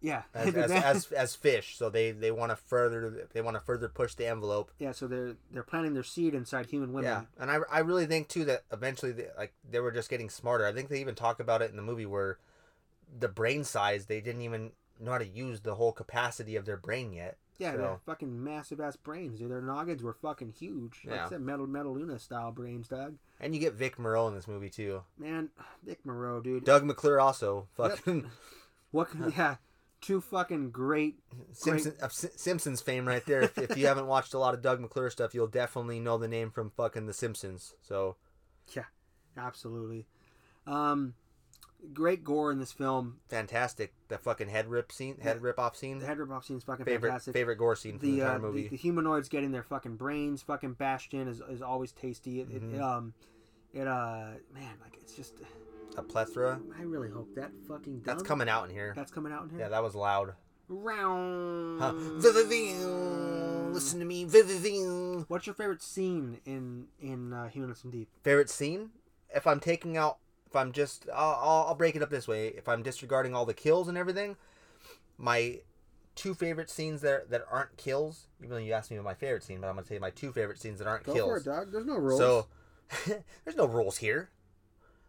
yeah <laughs> as, as, as, as fish. So they, they want to further they want to further push the envelope. yeah. So they're they're planting their seed inside human women. Yeah, and I, I really think too that eventually they, like they were just getting smarter. I think they even talk about it in the movie where the brain size they didn't even know how to use the whole capacity of their brain yet. Yeah, So- they're fucking massive ass brains, dude. Their noggins were fucking huge. Like I Yeah. said, Metal Metaluna style brains, Doug. And you get Vic Morrow in this movie too. Man, Vic Morrow, dude. Doug McClure also Yep. fucking <laughs> <laughs> What? Yeah, two fucking great. Simpson, of Si- Simpsons fame right there. If, if you haven't watched a lot of Doug McClure stuff, you'll definitely know the name from fucking The Simpsons. So Yeah, Absolutely. Um, great gore in this film. fantastic. The fucking head rip scene, head rip off scene. The head rip off scene is fucking favorite fantastic. favorite gore scene from the, the, entire uh, movie. the the humanoids getting their fucking brains fucking bashed in is, is always tasty. It, it Mhm. um it uh man like it's just a plethora. I really hope that fucking That's coming out in here. that's coming out in here. Yeah, that was loud. Round. Huh. Listen to me. What's your favorite scene in in uh, Humanoids from Deep? Favorite scene? If I'm taking out, if I'm just, I'll, I'll, break it up this way. If I'm disregarding all the kills and everything, my two favorite scenes that that aren't kills. Even though you asked me my favorite scene, but I'm gonna say my two favorite scenes that aren't Go kills. for it, dog. There's no rules. So <laughs> there's no rules here.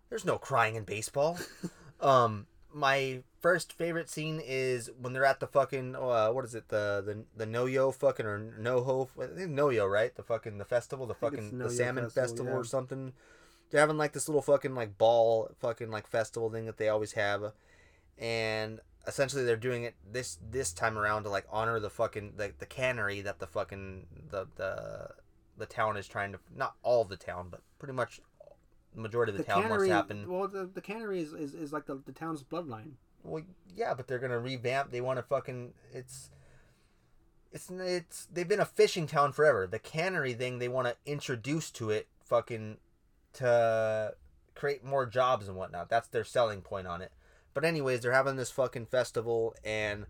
There's no crying in baseball. <laughs> um, my first favorite scene is when they're at the fucking uh, what is it the the the no yo fucking or no ho no yo right the fucking the festival the fucking the salmon Festival, festival, yeah. or something. They're having like this little fucking like ball fucking like festival thing that they always have, and essentially they're doing it this this time around to like honor the fucking the, the cannery that the fucking the the the town is trying to not all of the town but pretty much the majority of the, town wants to happen. Well, the, the cannery is, is, is like the, the town's bloodline. well yeah but they're gonna revamp. They want to fucking it's it's it's they've been a fishing town forever. The cannery thing they want to introduce to it fucking to create more jobs and whatnot. That's their selling point on it. But anyways they're having this fucking festival and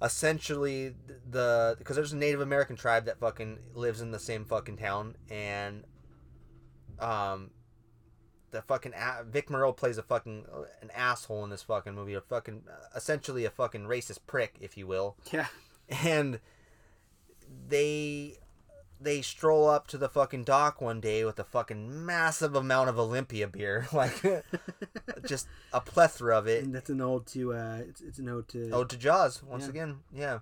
essentially the because there's a Native American tribe that fucking lives in the same fucking town and um the fucking a- Vic Morrow plays a fucking uh, an asshole in this fucking movie a fucking essentially a fucking racist prick if you will. Yeah. and they they stroll up to the fucking dock one day with a fucking massive amount of Olympia beer, <laughs> like just a plethora of it. And that's an ode to uh, it's, it's an ode to Oh, to Jaws once Yeah. again, yeah.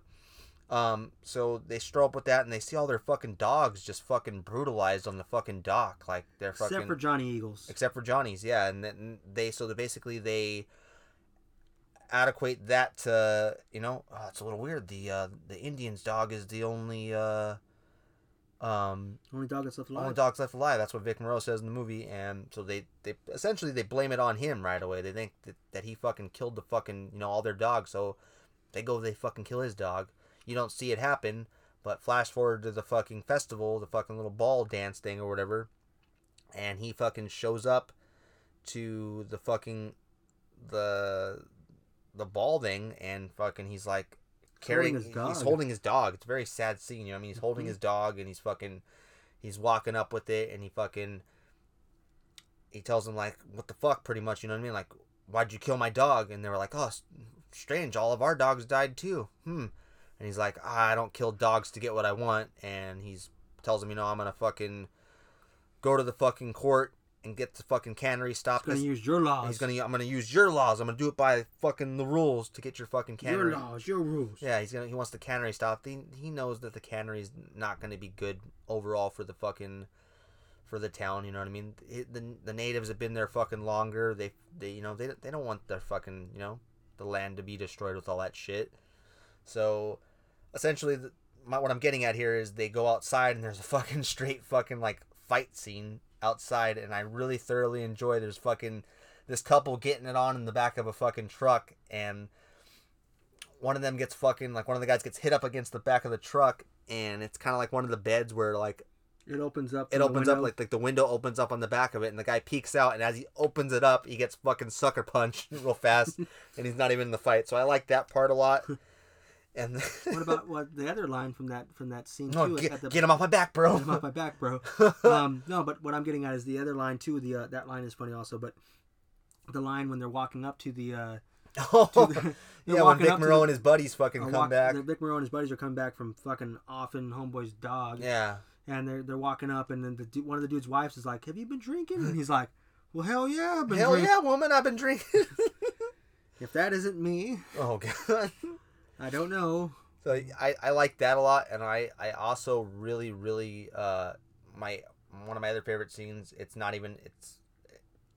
Um, so they stroll up with that, and they see all their fucking dogs just fucking brutalized on the fucking dock, like they're fucking except for Johnny Eagles. except for Johnny's, yeah. And then they so they basically they adequate that to you know oh, it's a little weird. The uh, the Indian's dog is the only uh, um Only dog that's left alive. only dogs left alive. That's what Vic Morrow says in the movie, and so they they essentially they blame it on him right away. They think that, that he fucking killed the fucking you know all their dogs, so they go they fucking kill his dog. You don't see it happen, but flash forward to the fucking festival, the fucking little ball dance thing or whatever, and he fucking shows up to the fucking the the ball thing, and fucking he's like carrying Holding his dog. He's holding his dog. It's a very sad scene. You know, I mean, he's holding Mhm. his dog, and he's fucking he's walking up with it, and he fucking he tells him like, "What the fuck?" Pretty much, you know what I mean? Like, why'd you kill my dog? And they were like, "Oh, strange. All of our dogs died too." Hmm. And he's like, ah, "I don't kill dogs to get what I want." And he's tells him, "You know, I'm gonna fucking go to the fucking court and get the fucking cannery stopped. He's gonna use your laws. He's gonna. I'm gonna use your laws. I'm gonna do it by fucking the rules to get your fucking cannery. your laws, your rules. Yeah, he's gonna. He wants the cannery stopped. He, he knows that the cannery is not gonna be good overall for the fucking for the town. You know what I mean? It, the the natives have been there fucking longer. They they you know they they don't want their fucking you know the land to be destroyed with all that shit. So essentially, the, my, what I'm getting at here is they go outside and there's a fucking <laughs> straight fucking like fight scene outside, and I really thoroughly enjoy. There's fucking this couple getting it on in the back of a fucking truck, and one of them gets fucking like one of the guys gets hit up against the back of the truck, and it's kind of like one of the beds where like It opens up. it opens up like like the window opens up on the back of it, and the guy peeks out, and as he opens it up, he gets fucking sucker punched <laughs> real fast, <laughs> and he's not even in the fight. So I like that part a lot. <laughs> And what about <laughs> what the other line from that from that scene no, too? get, the, get him off my back, bro. Get him off my back, bro. <laughs> um, no, but what I'm getting at is the other line too. The uh, that line is funny also, but the line when they're walking up to the uh, <laughs> oh, the, yeah, when Vic Morrow the- and his buddies fucking come walk- back. Vic Morrow and his buddies are coming back from fucking offing homeboy's dog, Yeah, and they're they're walking up, and then the one of the dude's wives is like, "Have you been drinking?" And he's like, "Well, hell yeah, I've been hell drinking." yeah, woman, I've been drinking. If that isn't me, oh god. I don't know. So I, I like that a lot, and I, I also really really uh my one of my other favorite scenes. It's not even it's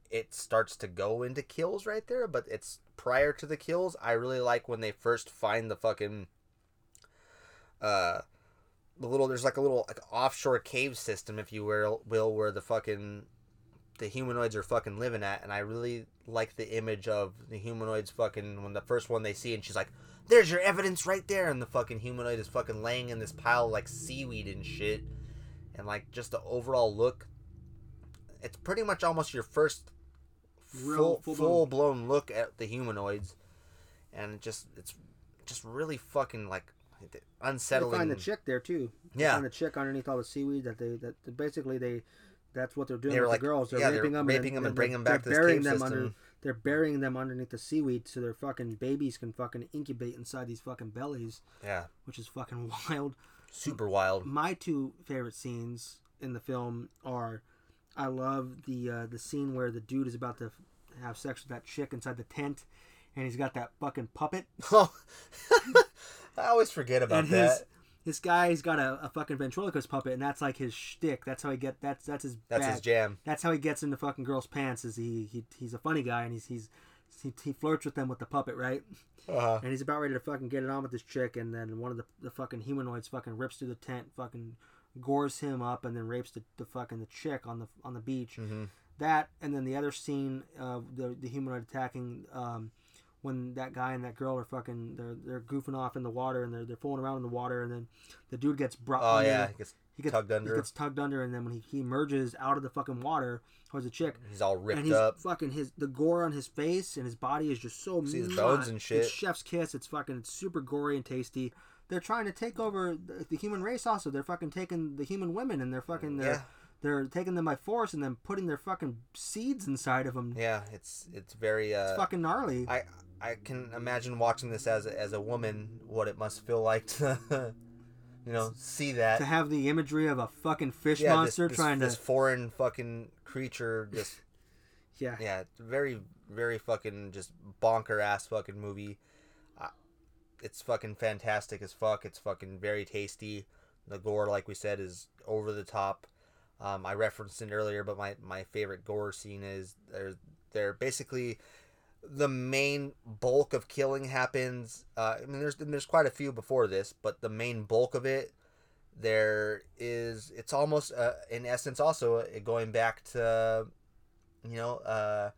it starts to go into kills right there, but it's prior to the kills. I really like when they first find the fucking uh the little there's like a little like offshore cave system, if you will, will where the fucking the humanoids are fucking living at, and I really like the image of the humanoids fucking when the first one they see, and she's like, "There's your evidence right there," and the fucking humanoid is fucking laying in this pile of like seaweed and shit, and like just the overall look. It's pretty much almost your first Real full full-blown- full blown look at the humanoids, and it just it's just really fucking like They unsettling. find the chick there too. They Yeah. find the chick underneath all the seaweed that they that basically they. That's what they're doing They were with like- the girls. They're yeah, they're raping them, raping them and bringing them back to the cave them system. under. They're burying them underneath the seaweed so their fucking babies can fucking incubate inside these fucking bellies, yeah, which is fucking <laughs> wild. super wild. My two favorite scenes in the film are, I love the uh, the scene where the dude is about to have sex with that chick inside the tent, and he's got that fucking puppet, Oh, <laughs> I always forget about and his that. This guy's got a, a fucking ventriloquist puppet, and that's like his shtick. That's how he get that's that's his That's bag. his jam. That's how he gets into fucking girls' pants. Is he, he he's a funny guy, and he's he's he, he flirts with them with the puppet, right? Uh-huh. And he's about ready to fucking get it on with this chick, and then one of the, the fucking humanoids fucking rips through the tent, fucking gores him up, and then rapes the, the fucking the chick on the on the beach. hmm That, and then the other scene of the the humanoid attacking, um, when that guy and that girl are fucking they're they're goofing off in the water, and they're they're fooling around in the water, and then the dude gets brought. Oh yeah, he gets, he gets tugged under. He gets tugged under, and then when he, he emerges out of the fucking water towards the chick, he's all ripped and he's up. fucking his the gore on his face and his body is just so See his bones and shit. It's chef's kiss. It's fucking it's super gory and tasty. They're trying to take over the, the human race. Also, they're fucking taking the human women and they're fucking they're Yeah. They're taking them by force and then putting their fucking seeds inside of them. Yeah, it's it's very. Uh, It's fucking gnarly. I I can imagine watching this as a, as a woman, what it must feel like to, <laughs> you know see that to have the imagery of a fucking fish yeah, monster this, this, trying this to foreign fucking creature <laughs> just yeah yeah very very fucking just bonker ass fucking movie uh, it's fucking fantastic as fuck it's fucking very tasty the gore like we said is over the top um, i referenced it earlier but my, my favorite gore scene is they're they're basically the main bulk of killing happens uh, i mean there's there's quite a few before this but the main bulk of it there is it's almost uh, in essence also uh, going back to you know uh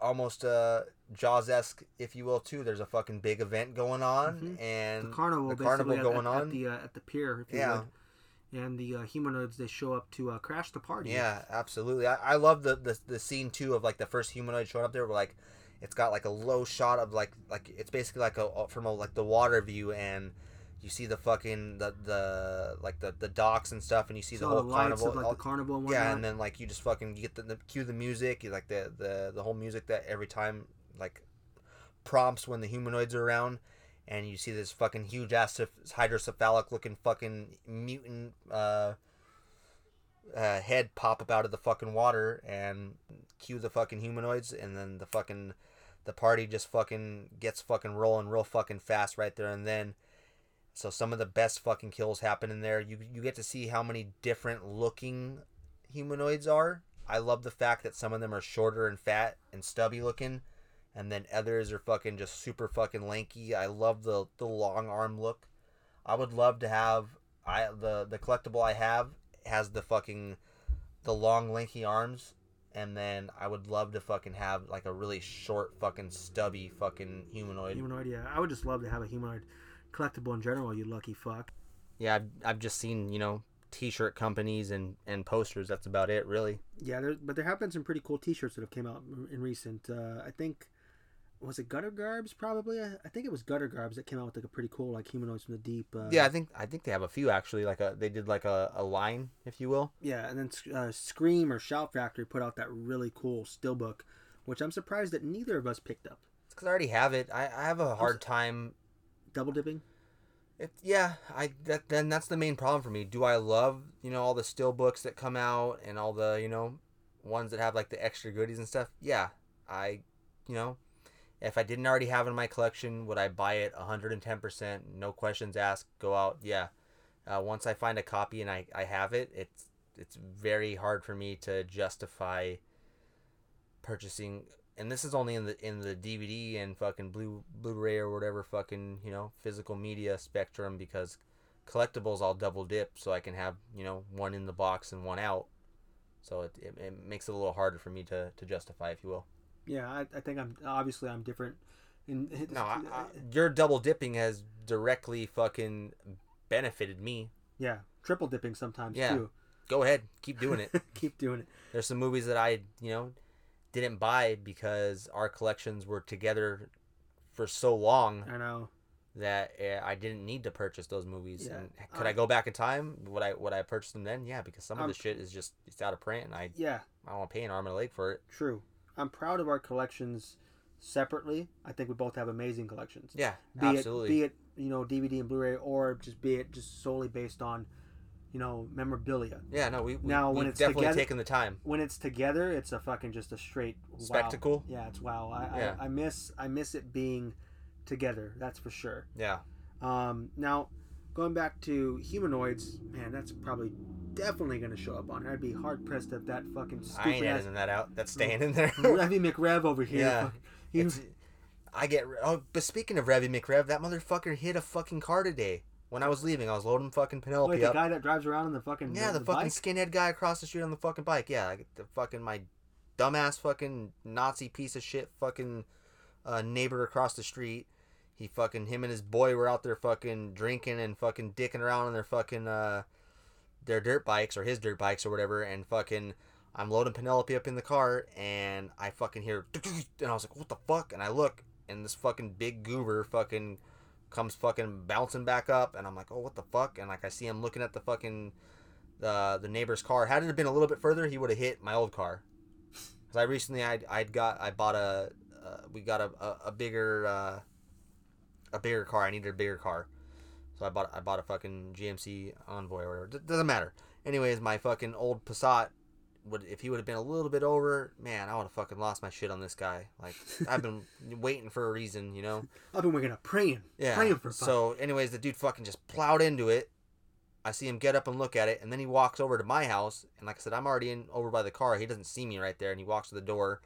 almost uh jaws-esque if you will too there's a fucking big event going on Mhm. and the carnival the carnival at, going at, on at the uh, at the pier if you Yeah. would. And the uh, humanoids they show up to uh, crash the party Yeah, absolutely. I, I love the, the the scene too of like the first humanoid showing up there. Where like it's got like a low shot of like like it's basically like a from a like the water view and you see the fucking the the like the the docks and stuff and you see so the whole the carnival. of like all- the carnival and yeah, and then like you just fucking you get the, the cue the music, you like the the the whole music that every time like prompts when the humanoids are around. And you see this fucking huge ass hydrocephalic looking fucking mutant uh, uh, head pop up out of the fucking water and cue the fucking humanoids and then the fucking the party just fucking gets fucking rolling real fucking fast right there and then. So some of the best fucking kills happen in there. You you get to see how many different looking humanoids are. I love the fact that some of them are shorter and fat and stubby looking and then others are fucking just super fucking lanky i love the the long arm look i would love to have i the the collectible i have has the fucking the long lanky arms and then I would love to fucking have like a really short fucking stubby fucking humanoid. humanoid yeah I would just love to have a humanoid collectible in general you lucky fuck Yeah, I've, I've just seen, you know, t-shirt companies and and posters. That's about it, really. yeah there, but there have been some pretty cool T-shirts that have came out in recent uh, I think was it Gutter Garbs probably I, I think it was Gutter Garbs that came out with like a pretty cool like humanoids from the deep uh, yeah, I think I think they have a few actually. Like a they did like a, a line, if you will. Yeah, and then uh, Scream or Shout Factory put out that really cool still book, which I'm surprised that neither of us picked up. It's because I already have it. I, I have a hard time Double dipping. It, yeah, I that then that's the main problem for me. Do I love you know all the still books that come out and all the you know ones that have like the extra goodies and stuff? Yeah, I you know if I didn't already have in my collection, would I buy it 110%? No questions asked. Go out. Yeah. Uh, once I find a copy and I, I have it, it's it's very hard for me to justify purchasing and this is only in the in the DVD and fucking blue Blu-ray or whatever fucking you know physical media spectrum because collectibles I'll double dip so I can have you know one in the box and one out. So it, it, it makes it a little harder for me to, to justify, if you will. Yeah, I, I think I'm obviously I'm different. In, <laughs> No, I, I, your double dipping has directly fucking benefited me. yeah, triple dipping sometimes Yeah. too. Go ahead, keep doing it. <laughs> Keep doing it. There's some movies that I you know didn't buy because our collections were together for so long I know. that uh, I didn't need to purchase those movies. Yeah. And could I go back in time? Would I would I purchase them then? Yeah, because some of Um, the shit is just it's out of print, and I Yeah, I don't want to pay an arm and a leg for it. true. I'm proud of our collections separately. I think we both have amazing collections. Yeah, Be absolutely. it be it you know DVD and Blu-ray or just be it just solely based on you know memorabilia. yeah, no, we, we Now, we've when it's definitely together- taken the time. when it's together, it's a fucking just a straight wow. Spectacle? Yeah, it's wow. I, Yeah. I, I miss I miss it being together. That's for sure. Yeah, Um, now, going back to humanoids, man, that's probably definitely going to show up on here. I'd be hard pressed if that fucking stupid I ain't ass editing that out. That's staying in there. <laughs> Revy McRev over here. Yeah. fuck- he- It's- I get. Oh, but speaking of Revy McRev, that motherfucker hit a fucking car today. When I was leaving, I was loading fucking Penelope wait, the up. guy that drives around in the fucking Yeah, the, fucking bike? skinhead guy across the street on the fucking bike. Yeah, like the fucking my dumbass fucking Nazi piece of shit fucking uh, neighbor across the street. He fucking him and his boy were out there fucking drinking and fucking dicking around on their fucking uh their dirt bikes or his dirt bikes or whatever and fucking I'm loading Penelope up in the car and I fucking hear and I was like, what the fuck? And I look and this fucking big goober fucking comes fucking bouncing back up and I'm like, oh what the fuck? And like I see him looking at the fucking the the neighbor's car. Had it been a little bit further, he would have hit my old car. Cause I recently I'd, I'd got I bought a uh, we got a, a, a bigger uh, a bigger car. I needed a bigger car, So I bought I bought a fucking GMC Envoy or whatever. D- doesn't matter. Anyways, my fucking old Passat would if he would have been a little bit over, man, I would have fucking lost my shit on this guy. Like I've been <laughs> waiting for a reason, you know. I've been waking up praying, Yeah. praying for. So So, anyways, the dude fucking just plowed into it. I see him get up and look at it, and then he walks over to my house. And like I said, I'm already in over by the car. He doesn't see me right there, and he walks to the door,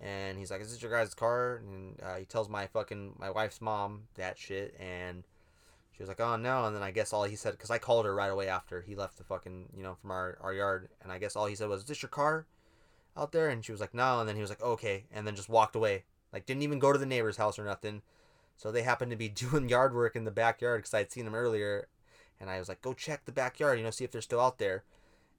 and he's like, "Is this your guys' car?" And uh, he tells my fucking my wife's mom that shit, and she was like, "Oh no!" And then I guess all he said, because I called her right away after he left the fucking you know from our our yard, and I guess all he said was, "Is this your car?" Out there, and she was like, "No," and then he was like, "Okay," and then just walked away. Like didn't even go to the neighbor's house or nothing. So they happened to be <laughs> doing yard work in the backyard because I'd seen them earlier, and I was like, "Go check the backyard, you know, see if they're still out there."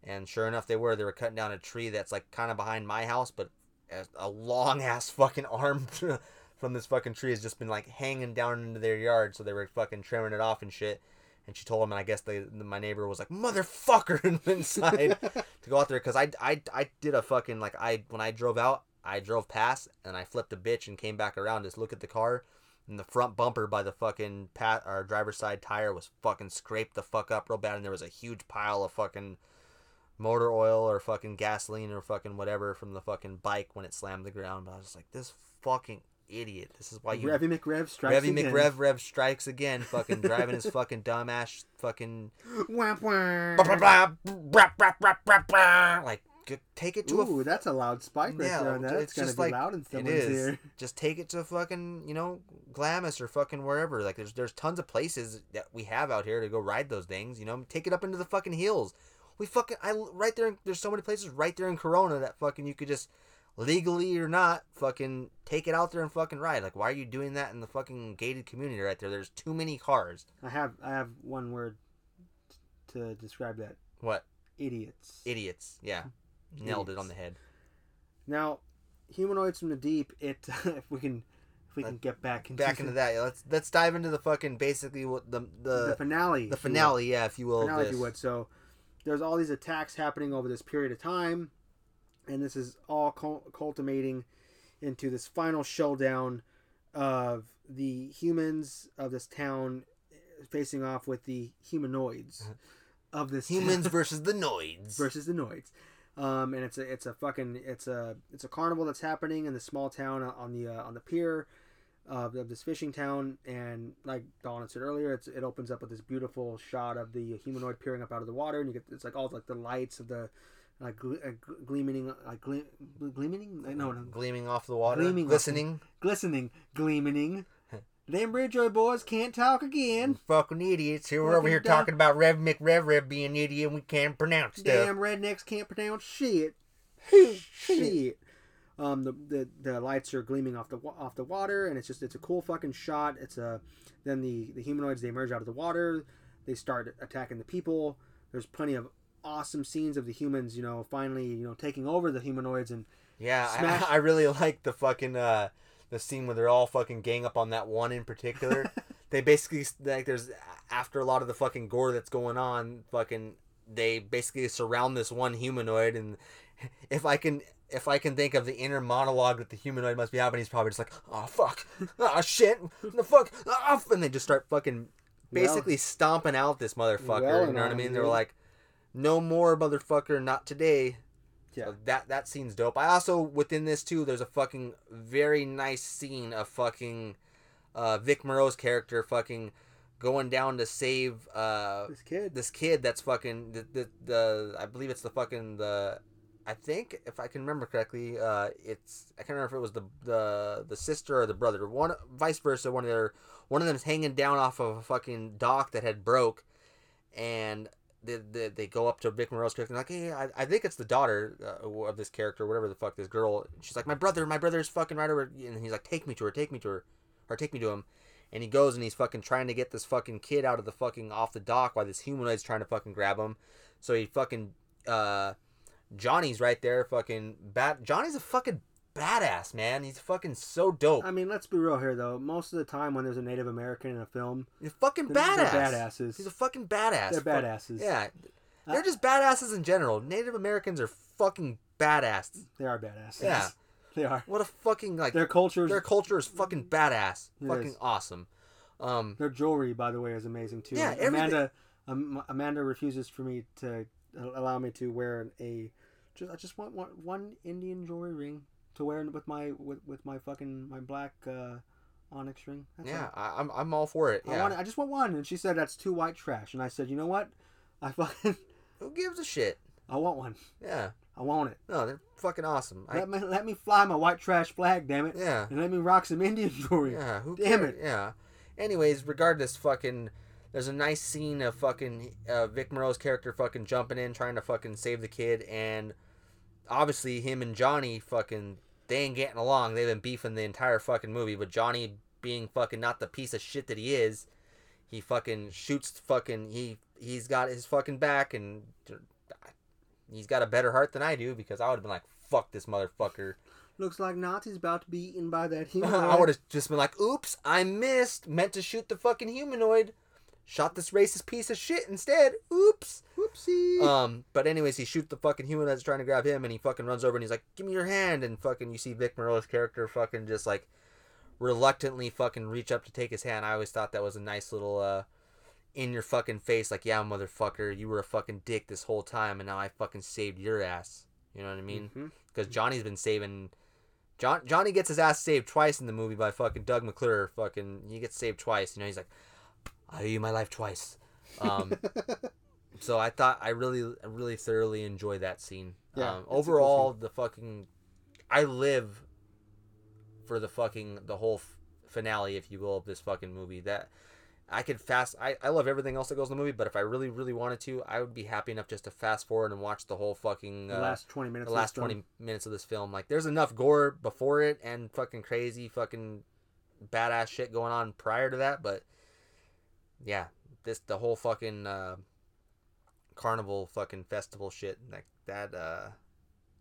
And sure enough, they were. They were cutting down a tree that's like kind of behind my house, but a- a long ass fucking arm <laughs> from this fucking tree has just been like hanging down into their yard. So they were fucking trimming it off and shit. And she told him, and I guess they, my neighbor was like, "Motherfucker!" <laughs> and went inside <laughs> to go out there because I, I, I did a fucking like I when I drove out, I drove past and I flipped a bitch and came back around just look at the car, and the front bumper by the fucking pat our driver's side tire was fucking scraped the fuck up real bad, and there was a huge pile of fucking motor oil or fucking gasoline or fucking whatever from the fucking bike when it slammed the ground. But I was just like, this fucking idiot. This is why you Revy McRev strikes Revy again. McRev Rev strikes again, fucking driving his fucking dumbass fucking Wah, wah. like take it to a Ooh, that's a loud spike right Yeah, there. That's it's gonna just be like- loud in it someone's is. ear. <laughs> Just take it to fucking, you know, Glamis or fucking wherever. Like there's there's tons of places that we have out here to go ride those things, you know. Take it up into the fucking hills. We fucking I right there there's so many places right there in Corona that fucking you could just legally or not fucking take it out there and fucking ride. Like why are you doing that in the fucking gated community right there? There's too many cars. I have I have one word to describe that. What? Idiots. Idiots. Yeah. Nailed it on the head. Now, humanoids from the deep. It <laughs> if we can if we can get back into Back into that. Yeah, let's let's dive into the fucking basically what the the, the finale. the finale, yeah, if you will. finale, if you would. So there's all these attacks happening over this period of time, and this is all cul- culminating into this final showdown of the humans of this town facing off with the humanoids of this Humans <laughs> versus the Noids. versus the Noids. Um, and it's a it's a fucking it's a it's a carnival that's happening in the small town on the uh, on the pier of, of this fishing town. And like Dawn said earlier, it's, it opens up with this beautiful shot of the humanoid peering up out of the water, and you get it's like all like the lights of the like uh, gleaming like gle- gleaming no no Gleaming off the water. Gleaming glistening. glistening gleaming. Them Bridgeway boys can't talk again. Fucking idiots. Here we're over here talking about Rev McRev Rev Rev being an idiot and we can't pronounce stuff. Damn rednecks can't pronounce shit. shit. Um, the, the the lights are gleaming off the off the water, and it's just it's a cool fucking shot. It's a then the the humanoids they emerge out of the water, they start attacking the people. There's plenty of awesome scenes of the humans, you know, finally you know taking over the humanoids and Yeah, Smash- I, <laughs> I really like the fucking uh the scene where they're all fucking gang up on that one in particular. <laughs> they basically like there's after a lot of the fucking gore that's going on, fucking they basically surround this one humanoid and <laughs> if I can if I can think of the inner monologue that the humanoid must be having, he's probably just like, "Oh fuck, oh shit, the fuck," ah," and they just start fucking basically stomping out this motherfucker. Well you know what I mean? They're like, "No more, motherfucker, not today." Yeah. So that that scene's dope. I also within this too, there's a fucking very nice scene of fucking uh, Vic Morrow's character fucking going down to save uh, this kid. this kid that's fucking the, the the I believe it's the fucking the I think if I can remember correctly, uh, it's I can't remember if it was the the the sister or the brother. One vice versa. One of their one of them's hanging down off of a fucking dock that had broke, and they, they, they go up to Vic Morrow's character and like, hey, I, I think it's the daughter uh, of this character, whatever the fuck this girl. She's like, my brother, my brother's fucking right over, and he's like, take me to her, take me to her, or take me to him. And he goes and he's fucking trying to get this fucking kid out of the fucking off the dock while this humanoid's trying to fucking grab him. So he fucking uh Johnny's right there fucking bad Johnny's a fucking badass, man. He's fucking so dope. I mean, let's be real here though. Most of the time when there's a Native American in a film, He's fucking badass. badasses. He's a fucking badass. They're badasses. Yeah. Uh, They're just badasses in general. Native Americans are fucking badass. They are badasses. Yeah. <laughs> they are. What a fucking like Their culture. their culture is fucking badass. Fucking is. awesome. Um, Their jewelry, by the way, is amazing too. Yeah, everything- Amanda. Um, Amanda refuses for me to allow me to wear a. Just I just want one, one Indian jewelry ring to wear with my with, with my fucking my black uh, onyx ring. That's yeah, all. I, I'm I'm all for it. I Yeah. want. I just want one, and she said that's too white trash, and I said, you know what? I fucking <laughs> Who gives a shit? I want one. Yeah. I want it. No, they're fucking awesome. I, Let me let me fly my white trash flag, damn it, yeah. and let me rock some Indian <laughs> jewelry. Yeah. Who Damn cares? it. Yeah. Anyways, regardless, fucking. There's a nice scene of fucking uh, Vic Morrow's character fucking jumping in, trying to fucking save the kid, and obviously him and Johnny fucking they ain't getting along. They've been beefing the entire fucking movie, but Johnny being fucking not the piece of shit that he is, he fucking shoots fucking he he's got his fucking back and he's got a better heart than I do because I would have been like fuck this motherfucker. Looks like Nazi's about to be eaten by that human. <laughs> I would have just been like, oops, I missed. Meant to shoot the fucking humanoid. Shot this racist piece of shit instead. Oops. Whoopsie. Um, but anyways, he shoots the fucking human that's trying to grab him, and he fucking runs over and he's like, "Give me your hand!" And fucking, you see Vic Morrow's character fucking just like reluctantly fucking reach up to take his hand. I always thought that was a nice little uh, in your fucking face, like, "Yeah, motherfucker, you were a fucking dick this whole time, and now I fucking saved your ass." You know what I mean? Mhm. Because Johnny's been saving. John Johnny gets his ass saved twice in the movie by fucking Doug McClure. Fucking, he gets saved twice. You know, he's like, "I owe you my life twice." Um, <laughs> so I thought I really, really thoroughly enjoyed that scene. Yeah, um, a cool overall, the fucking, I live for the fucking the whole f- finale, if you will, of this fucking movie. That I could fast. I I love everything else that goes in the movie, but if I really, really wanted to, I would be happy enough just to fast forward and watch the whole fucking the uh, last twenty minutes. the last film. 20 minutes of this film. Like, there's enough gore before it and fucking crazy, fucking badass shit going on prior to that. But yeah, this the whole fucking uh, carnival fucking festival shit, like that uh,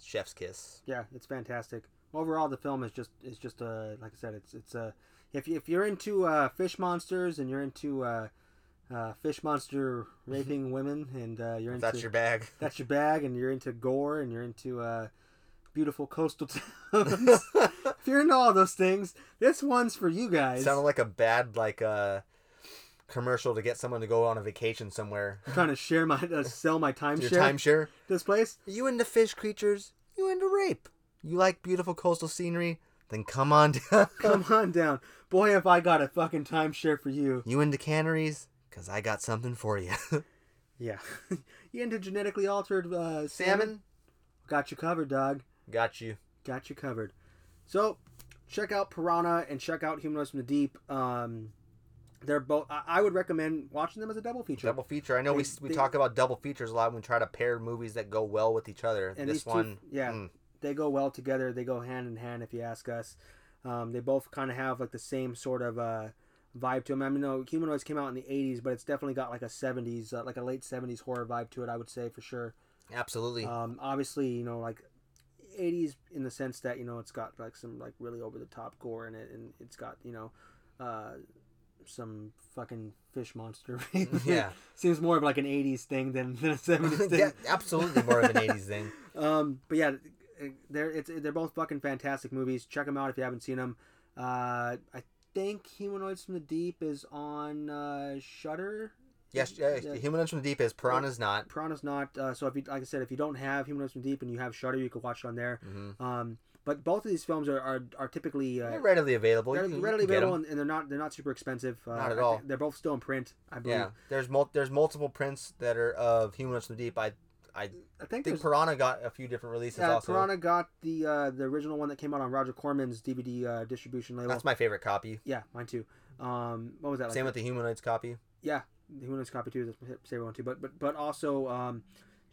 chef's kiss. Yeah, it's fantastic. Overall, the film is just is just a like I said, it's it's a if you, if you're into uh, fish monsters and you're into uh, uh, fish monster <laughs> raping women and uh, you're into that's your bag. <laughs> that's your bag and you're into gore and you're into uh, beautiful coastal <laughs> towns. if you're into all those things, this one's for you guys. Sounded like a bad like uh commercial to get someone to go on a vacation somewhere. I'm trying to share my uh, sell my <laughs> timeshare. Your timeshare. This place. Are you into fish creatures? You into rape? You like beautiful coastal scenery? Then come on <laughs> down. Come on down, boy. Have I got a fucking timeshare for you? You into canneries? Cause I got something for you. <laughs> Yeah. you into genetically altered uh, salmon? Salmon? Got you covered, dog. Got you. Got you covered. So, check out Piranha and check out Humanoids from the Deep. Um, they're both. I would recommend watching them as a double feature. Double feature. I know we, They- we they- talk about double features a lot when we try to pair movies that go well with each other. And this two- one, yeah. mm, They go well together. They go hand in hand, if you ask us. Um, they both kind of have like the same sort of uh, vibe to them. I mean, no, Humanoids came out in the '80s, but it's definitely got like a '70s, uh, like a late '70s horror vibe to it. I would say for sure. absolutely. Um, obviously, you know, like 80s in the sense that you know it's got like some like really over the top gore in it, and it's got you know, uh, some fucking fish monster. <laughs> Yeah. seems more of like an 80s thing than, than a 70s <laughs> thing. yeah, absolutely more of an '80s thing. <laughs> Um, but yeah, they're it's they're both fucking fantastic movies. Check them out if you haven't seen them. Uh, I think Humanoids from the Deep is on uh, Shudder. Yes, uh, Yeah. Humanoids from the Deep is Piranha's not. Piranha's not. Uh, so if you like I said, if you don't have Humanoids from the Deep and you have Shudder, you can watch it on there. hmm Um, but both of these films are are, are typically uh, They're readily available. they're You can- you readily can get 'em. available and, and they're not they're not super expensive. Uh, Not at all. They're both still in print. I believe. Yeah, there's mul- there's multiple prints that are of Humanoids from the Deep. I I I think think. Piranha got a few different releases Yeah, also. Piranha got the uh, the original one that came out on Roger Corman's DVD uh, distribution label. That's my favorite copy. Yeah, mine too. Um, what was that? Like Same with the Humanoids copy. yeah, the Humanoids copy too. That's my favorite one too. But but but also, um,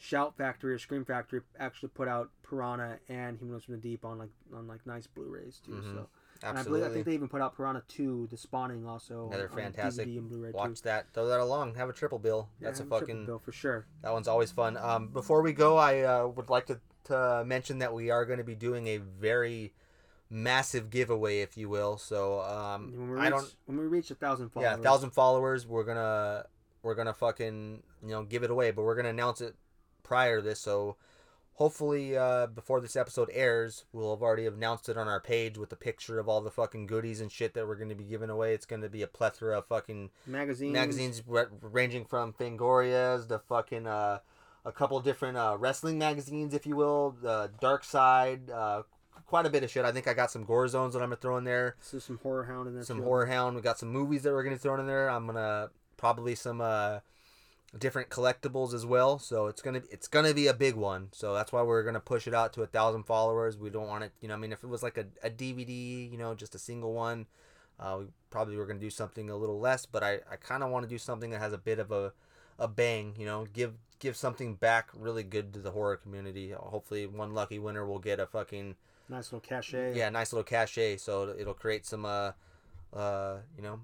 Shout Factory or Scream Factory actually put out Piranha and Humanoids from the Deep on like on like nice Blu-rays too. Mhm. So and I believe I think they even put out Piranha Two, The Spawning also. Another on fantastic. DVD and Blu-ray Watch too. that. Throw that along. Have a triple bill. Yeah, That's a fucking. bill for sure. That one's always fun. Um, before we go, I uh, would like to, to mention that we are going to be doing a very massive giveaway, if you will. So um, When we reach, I don't. when we reach a thousand followers. Yeah, thousand followers. We're gonna we're gonna fucking you know give it away, but we're gonna announce it prior to this. So hopefully uh, before this episode airs, we'll have already announced it on our page with a picture of all the fucking goodies and shit that we're going to be giving away. It's going to be a plethora of fucking Magazines. magazines ra- ranging from Fangorias to fucking uh, a couple different uh, wrestling magazines, if you will, uh, Dark Side, uh, quite a bit of shit. I think I got some Gore Zones that I'm gonna throw in there, So some horror hound in there. some too. Horror Hound. We got some movies that we're gonna throw in there. I'm gonna probably some uh, different collectibles as well. So it's gonna it's gonna be a big one. So that's why we're gonna push it out to a thousand followers. We don't want it, you know. I mean, if it was like a, a DVD, you know, just a single one, uh, we probably were gonna do something a little less. But I, I kind of want to do something that has a bit of a a bang. You know, give give something back really good to the horror community. Hopefully, one lucky winner will get a fucking Nice little cachet. yeah, nice little cachet. So it'll create some, uh, uh, you know,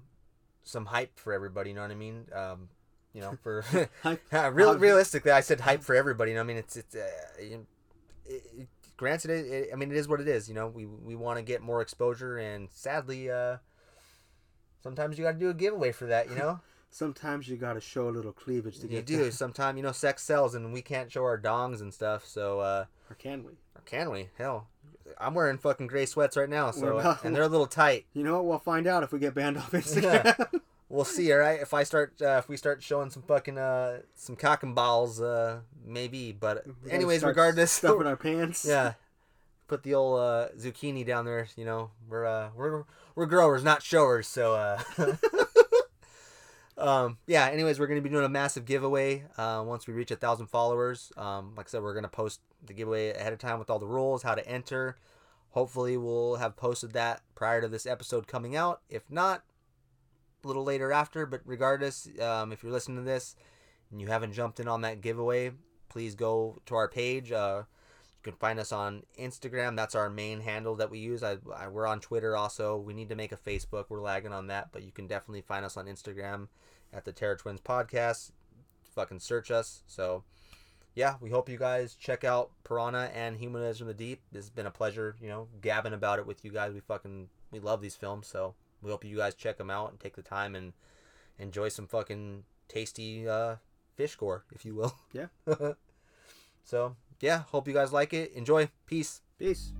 some hype for everybody. You know what I mean? Um, you know, for. <laughs> <laughs> Real, realistically, I said hype for everybody. You know, I mean, it's it's. Uh, it, it, granted, it, it, I mean, it is what it is. You know, we we want to get more exposure, and sadly, uh, sometimes you got to do a giveaway for that. You know, <laughs> Sometimes you gotta show a little cleavage to you get do. Sometimes you know, sex sells, and we can't show our dongs and stuff. So, uh, Or can we? or can we? Hell, I'm wearing fucking gray sweats right now. So, and they're a little tight. You know what? We'll find out if we get banned off Instagram. We'll see, all right. If I start, uh, if we start showing some fucking uh, some cock and balls, uh, maybe. But We anyways, regardless, stuffing our pants. <laughs> yeah, put the old uh, zucchini down there. You know, we're uh, we're we're growers, not showers. So, uh, <laughs> um, yeah. Anyways, we're gonna be doing a massive giveaway uh, once we reach a thousand followers. Um, like I said, we're gonna post the giveaway ahead of time with all the rules, how to enter. Hopefully, we'll have posted that prior to this episode coming out. If not, a little later after. But regardless, um, if you're listening to this and you haven't jumped in on that giveaway, please go to our page. Uh, you can find us on Instagram. That's our main handle that we use. I, I, we're on Twitter also. We need to make a Facebook. We're lagging on that, but you can definitely find us on Instagram at the Terror Twins Podcast. Fucking search us. So, yeah, we hope you guys check out Piranha and Humanoids from the Deep. It's been a pleasure, you know, gabbing about it with you guys. We fucking we love these films, so we hope you guys check them out and take the time and enjoy some fucking tasty uh, fish gore, if you will. Yeah. <laughs> so yeah, hope you guys like it. Enjoy. Peace. Peace.